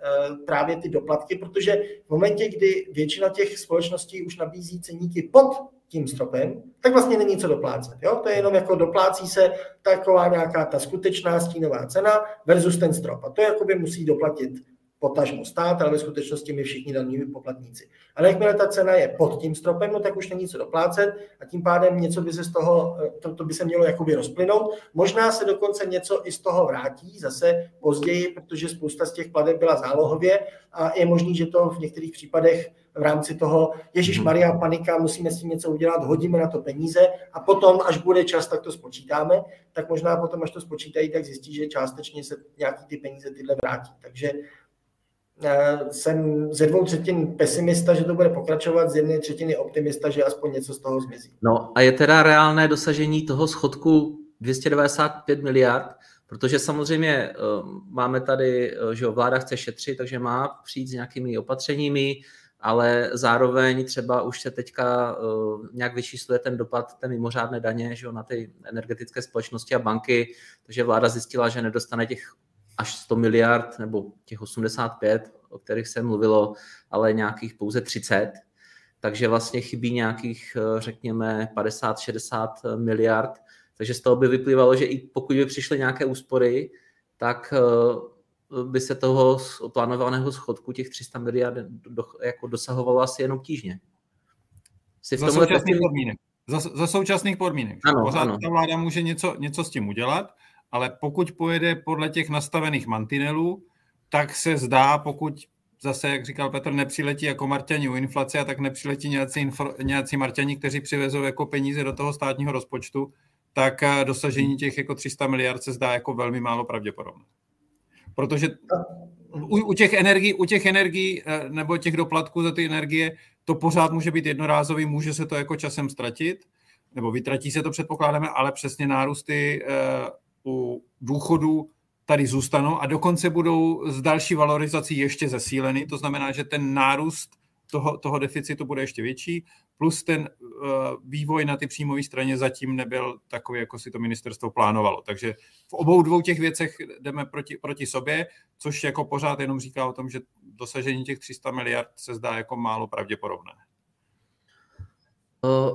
právě ty doplatky, protože v momentě, kdy většina těch společností už nabízí ceníky pod tím stropem, tak vlastně není co doplácet. Jo? To je jenom jako doplácí se taková nějaká ta skutečná stínová cena versus ten strop. A to jakoby musí doplatit potažmo stát, ale ve skutečnosti my všichni daní poplatníci. Ale jakmile ta cena je pod tím stropem, no tak už není co doplácet a tím pádem něco by se z toho, to, to by se mělo jakoby rozplynout. Možná se dokonce něco i z toho vrátí zase později, protože spousta z těch plateb byla zálohově a je možný, že to v některých případech v rámci toho, Ježíš Maria, panika, musíme s tím něco udělat, hodíme na to peníze a potom, až bude čas, tak to spočítáme, tak možná potom, až to spočítají, tak zjistí, že částečně se nějaký ty peníze tyhle vrátí. Takže Eh, jsem ze dvou třetin pesimista, že to bude pokračovat, z jedné třetiny optimista, že aspoň něco z toho zmizí. No a je teda reálné dosažení toho schodku 295 miliard, protože samozřejmě eh, máme tady, eh, že vláda chce šetřit, takže má přijít s nějakými opatřeními, ale zároveň třeba už se teďka nějak vyčísluje ten dopad té mimořádné daně že na ty energetické společnosti a banky, takže vláda zjistila, že nedostane těch až 100 miliard nebo těch 85, o kterých se mluvilo, ale nějakých pouze 30. Takže vlastně chybí nějakých, eh, řekněme, 50-60 miliard. Takže z toho by vyplývalo, že i pokud by přišly nějaké úspory, tak eh, by se toho plánovaného schodku těch 300 miliard do, jako dosahovalo asi jenom tížně. za současných podmínek. Za, za současných podmínek. Ano, Pořád ano. ta vláda může něco, něco s tím udělat, ale pokud pojede podle těch nastavených mantinelů, tak se zdá, pokud zase, jak říkal Petr, nepřiletí jako Marťani u inflace, a tak nepřiletí nějací, info, nějací Marťani, kteří přivezou jako peníze do toho státního rozpočtu, tak eh, dosažení těch jako 300 miliard se zdá jako velmi málo pravděpodobné. Protože u, u těch energií, u těch energií eh, nebo těch doplatků za ty energie, to pořád může být jednorázový, může se to jako časem ztratit, nebo vytratí se to předpokládáme, ale přesně nárůsty u důchodů tady zůstanou a dokonce budou s další valorizací ještě zesíleny. To znamená, že ten nárůst toho, toho deficitu bude ještě větší, plus ten uh, vývoj na ty příjmové straně zatím nebyl takový, jako si to ministerstvo plánovalo. Takže v obou dvou těch věcech jdeme proti, proti sobě, což jako pořád jenom říká o tom, že dosažení těch 300 miliard se zdá jako málo pravděpodobné.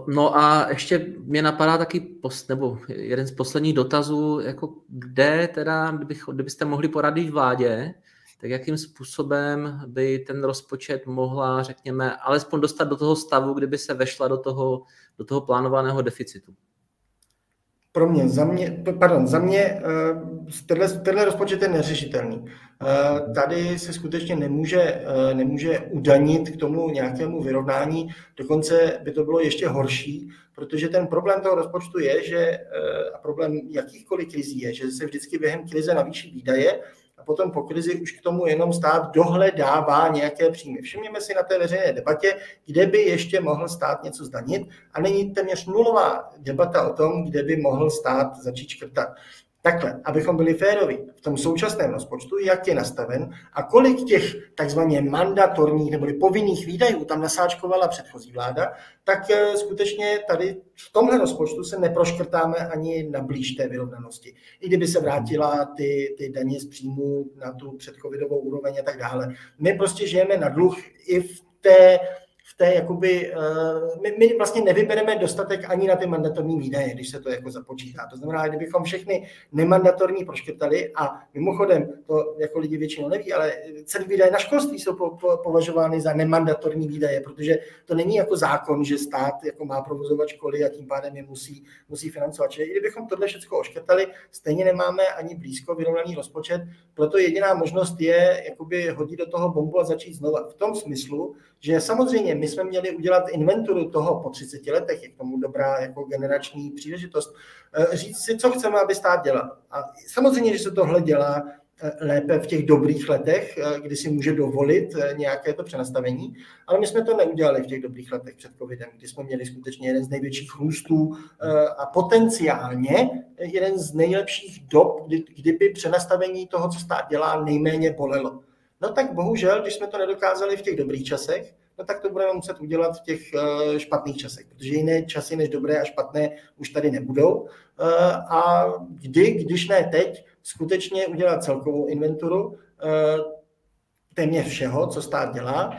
No a ještě mě napadá taky, post, nebo jeden z posledních dotazů, jako kde teda, kdybych, kdybyste mohli poradit vládě, tak jakým způsobem by ten rozpočet mohla, řekněme, alespoň dostat do toho stavu, kdyby se vešla do toho, do toho plánovaného deficitu? Pro mě, za mě, pardon, za mě eh, tenhle, tenhle rozpočet je neřešitelný. Eh, tady se skutečně nemůže, eh, nemůže udanit k tomu nějakému vyrovnání, dokonce by to bylo ještě horší, protože ten problém toho rozpočtu je, že a problém jakýchkoliv krizí je, že se vždycky během krize navýší výdaje a potom po krizi už k tomu jenom stát dohledává nějaké příjmy. Všimněme si na té veřejné debatě, kde by ještě mohl stát něco zdanit a není téměř nulová debata o tom, kde by mohl stát začít škrtat. Takhle, abychom byli féroví v tom současném rozpočtu, jak je nastaven a kolik těch takzvaně mandatorních nebo povinných výdajů tam nasáčkovala předchozí vláda, tak eh, skutečně tady v tomhle rozpočtu se neproškrtáme ani na blíž té vyrovnanosti. I kdyby se vrátila ty, ty daně z příjmu na tu předcovidovou úroveň a tak dále. My prostě žijeme na dluh i v té v té jakoby, eh, my, my vlastně nevybereme dostatek ani na ty mandatorní výdaje, když se to jako započítá. To znamená, kdybychom všechny nemandatorní proškrtali a mimochodem, to jako lidi většinou neví, ale celý výdaje na školství jsou po, po, považovány za nemandatorní výdaje, protože to není jako zákon, že stát jako má provozovat školy a tím pádem je musí, musí financovat. Čili kdybychom tohle všechno oškrtali, stejně nemáme ani blízko vyrovnaný rozpočet, proto jediná možnost je jakoby hodit do toho bombu a začít znova. V tom smyslu, že samozřejmě my jsme měli udělat inventuru toho po 30 letech, je k tomu dobrá jako generační příležitost, eh, říct si, co chceme, aby stát dělal. A samozřejmě, že se tohle dělá eh, lépe v těch dobrých letech, eh, kdy si může dovolit nějaké to přenastavení, ale my jsme to neudělali v těch dobrých letech před covidem, kdy jsme měli skutečně jeden z největších růstů a potenciálně jeden z nejlepších dob, kdy, kdyby přenastavení toho, co stát dělá, nejméně bolelo. No tak bohužel, když jsme to nedokázali v těch dobrých časech, no tak to budeme muset udělat v těch eh, špatných časech, protože jiné časy než dobré a špatné už tady nebudou. Eh, a kdy, když ne teď, skutečně udělat celkovou inventuru, eh, téměř všeho, co stát dělá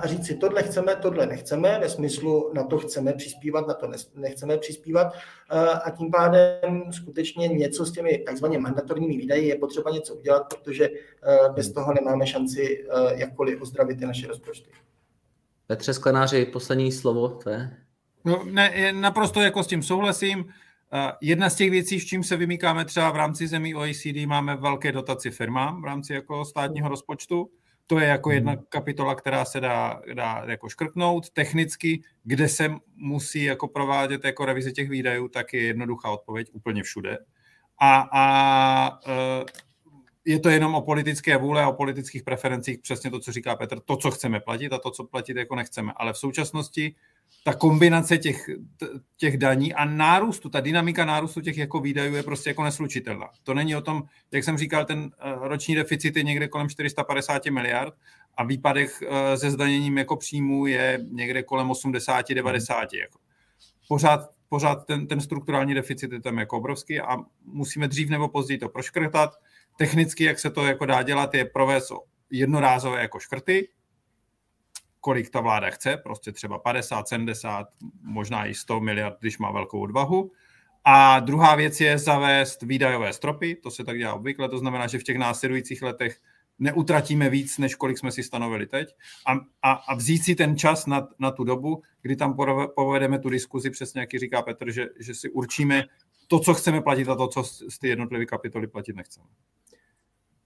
a říct si, tohle chceme, tohle nechceme, ve smyslu na to chceme přispívat, na to nechceme přispívat a tím pádem skutečně něco s těmi takzvaně mandatorními výdaji je potřeba něco udělat, protože bez toho nemáme šanci jakkoliv ozdravit ty naše rozpočty. Petře Sklenáři, poslední slovo tvé. No, ne, naprosto jako s tím souhlasím. Jedna z těch věcí, s čím se vymýkáme třeba v rámci zemí OECD, máme velké dotaci firmám v rámci jako státního rozpočtu. To je jako jedna hmm. kapitola, která se dá, dá jako škrtnout. Technicky, kde se musí jako provádět jako revize těch výdajů, tak je jednoduchá odpověď úplně všude. A, a e, je to jenom o politické vůle a o politických preferencích, přesně to, co říká Petr, to, co chceme platit a to, co platit jako nechceme. Ale v současnosti ta kombinace těch, těch daní a nárůstu, ta dynamika nárůstu těch jako výdajů je prostě jako neslučitelná. To není o tom, jak jsem říkal, ten eh, roční deficit je někde kolem 450 miliard a výpadek eh, se zdaněním jako příjmu je někde kolem 80-90. Jako. Pořád, pořád ten, ten strukturální deficit je tam jako obrovský a musíme dřív nebo později to proškrtat Technicky, jak se to jako dá dělat, je provést jednorázové jako škrty, kolik ta vláda chce, prostě třeba 50, 70, možná i 100 miliard, když má velkou odvahu. A druhá věc je zavést výdajové stropy, to se tak dělá obvykle, to znamená, že v těch následujících letech neutratíme víc, než kolik jsme si stanovili teď a, a, a vzít si ten čas na, na tu dobu, kdy tam povedeme tu diskuzi, přesně jak říká Petr, že, že si určíme to, co chceme platit a to, co z ty jednotlivé kapitoly platit nechceme.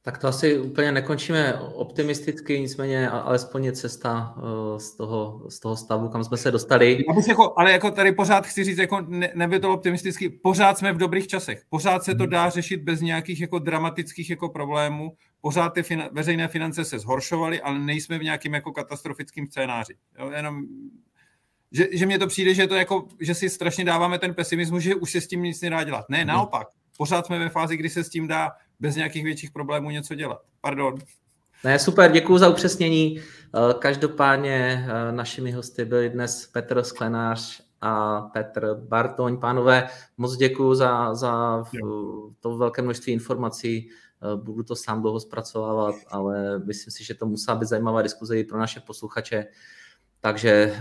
Tak to asi úplně nekončíme optimisticky, nicméně alespoň je cesta eh, z toho, z toho stavu, kam jsme se dostali. Já jako, ale jako tady pořád chci říct, jako ne, to optimisticky, pořád jsme v dobrých časech. Pořád se to hmm. dá řešit bez nějakých jako dramatických jako problémů. pořád ty fina- veřejné finance se zhoršovaly, ale nejsme v nějakým jako katastrofickém scénáři. Jo, jenom že, že mně to přijde, že to jako, že si strašně dáváme ten pesimismus, že už se s tím nic nedá dělat. Ne, naopak. Pořád jsme ve fázi, kdy se s tím dá bez nějakých větších problémů něco dělat. Pardon. Ne, super, děkuji za upřesnění. Eh, každopádně eh, našimi hosty byli dnes Petr Sklenář a Petr Bartoň. Pánové, moc děkuji za, za to velké množství informací. Eh, budu to sám dlouho zpracovávat, ale myslím si, že to musí být zajímavá diskuze i pro naše posluchače. Takže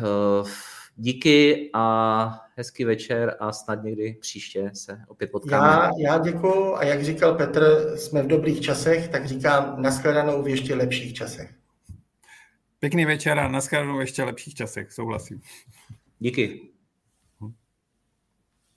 díky a hezký večer a snad někdy příště se opět potkáme. Já, já děkuji a jak říkal Petr, jsme v dobrých časech, tak říkám nashledanou v ještě lepších časech. Pěkný večer a nashledanou v ještě lepších časech, souhlasím. Díky.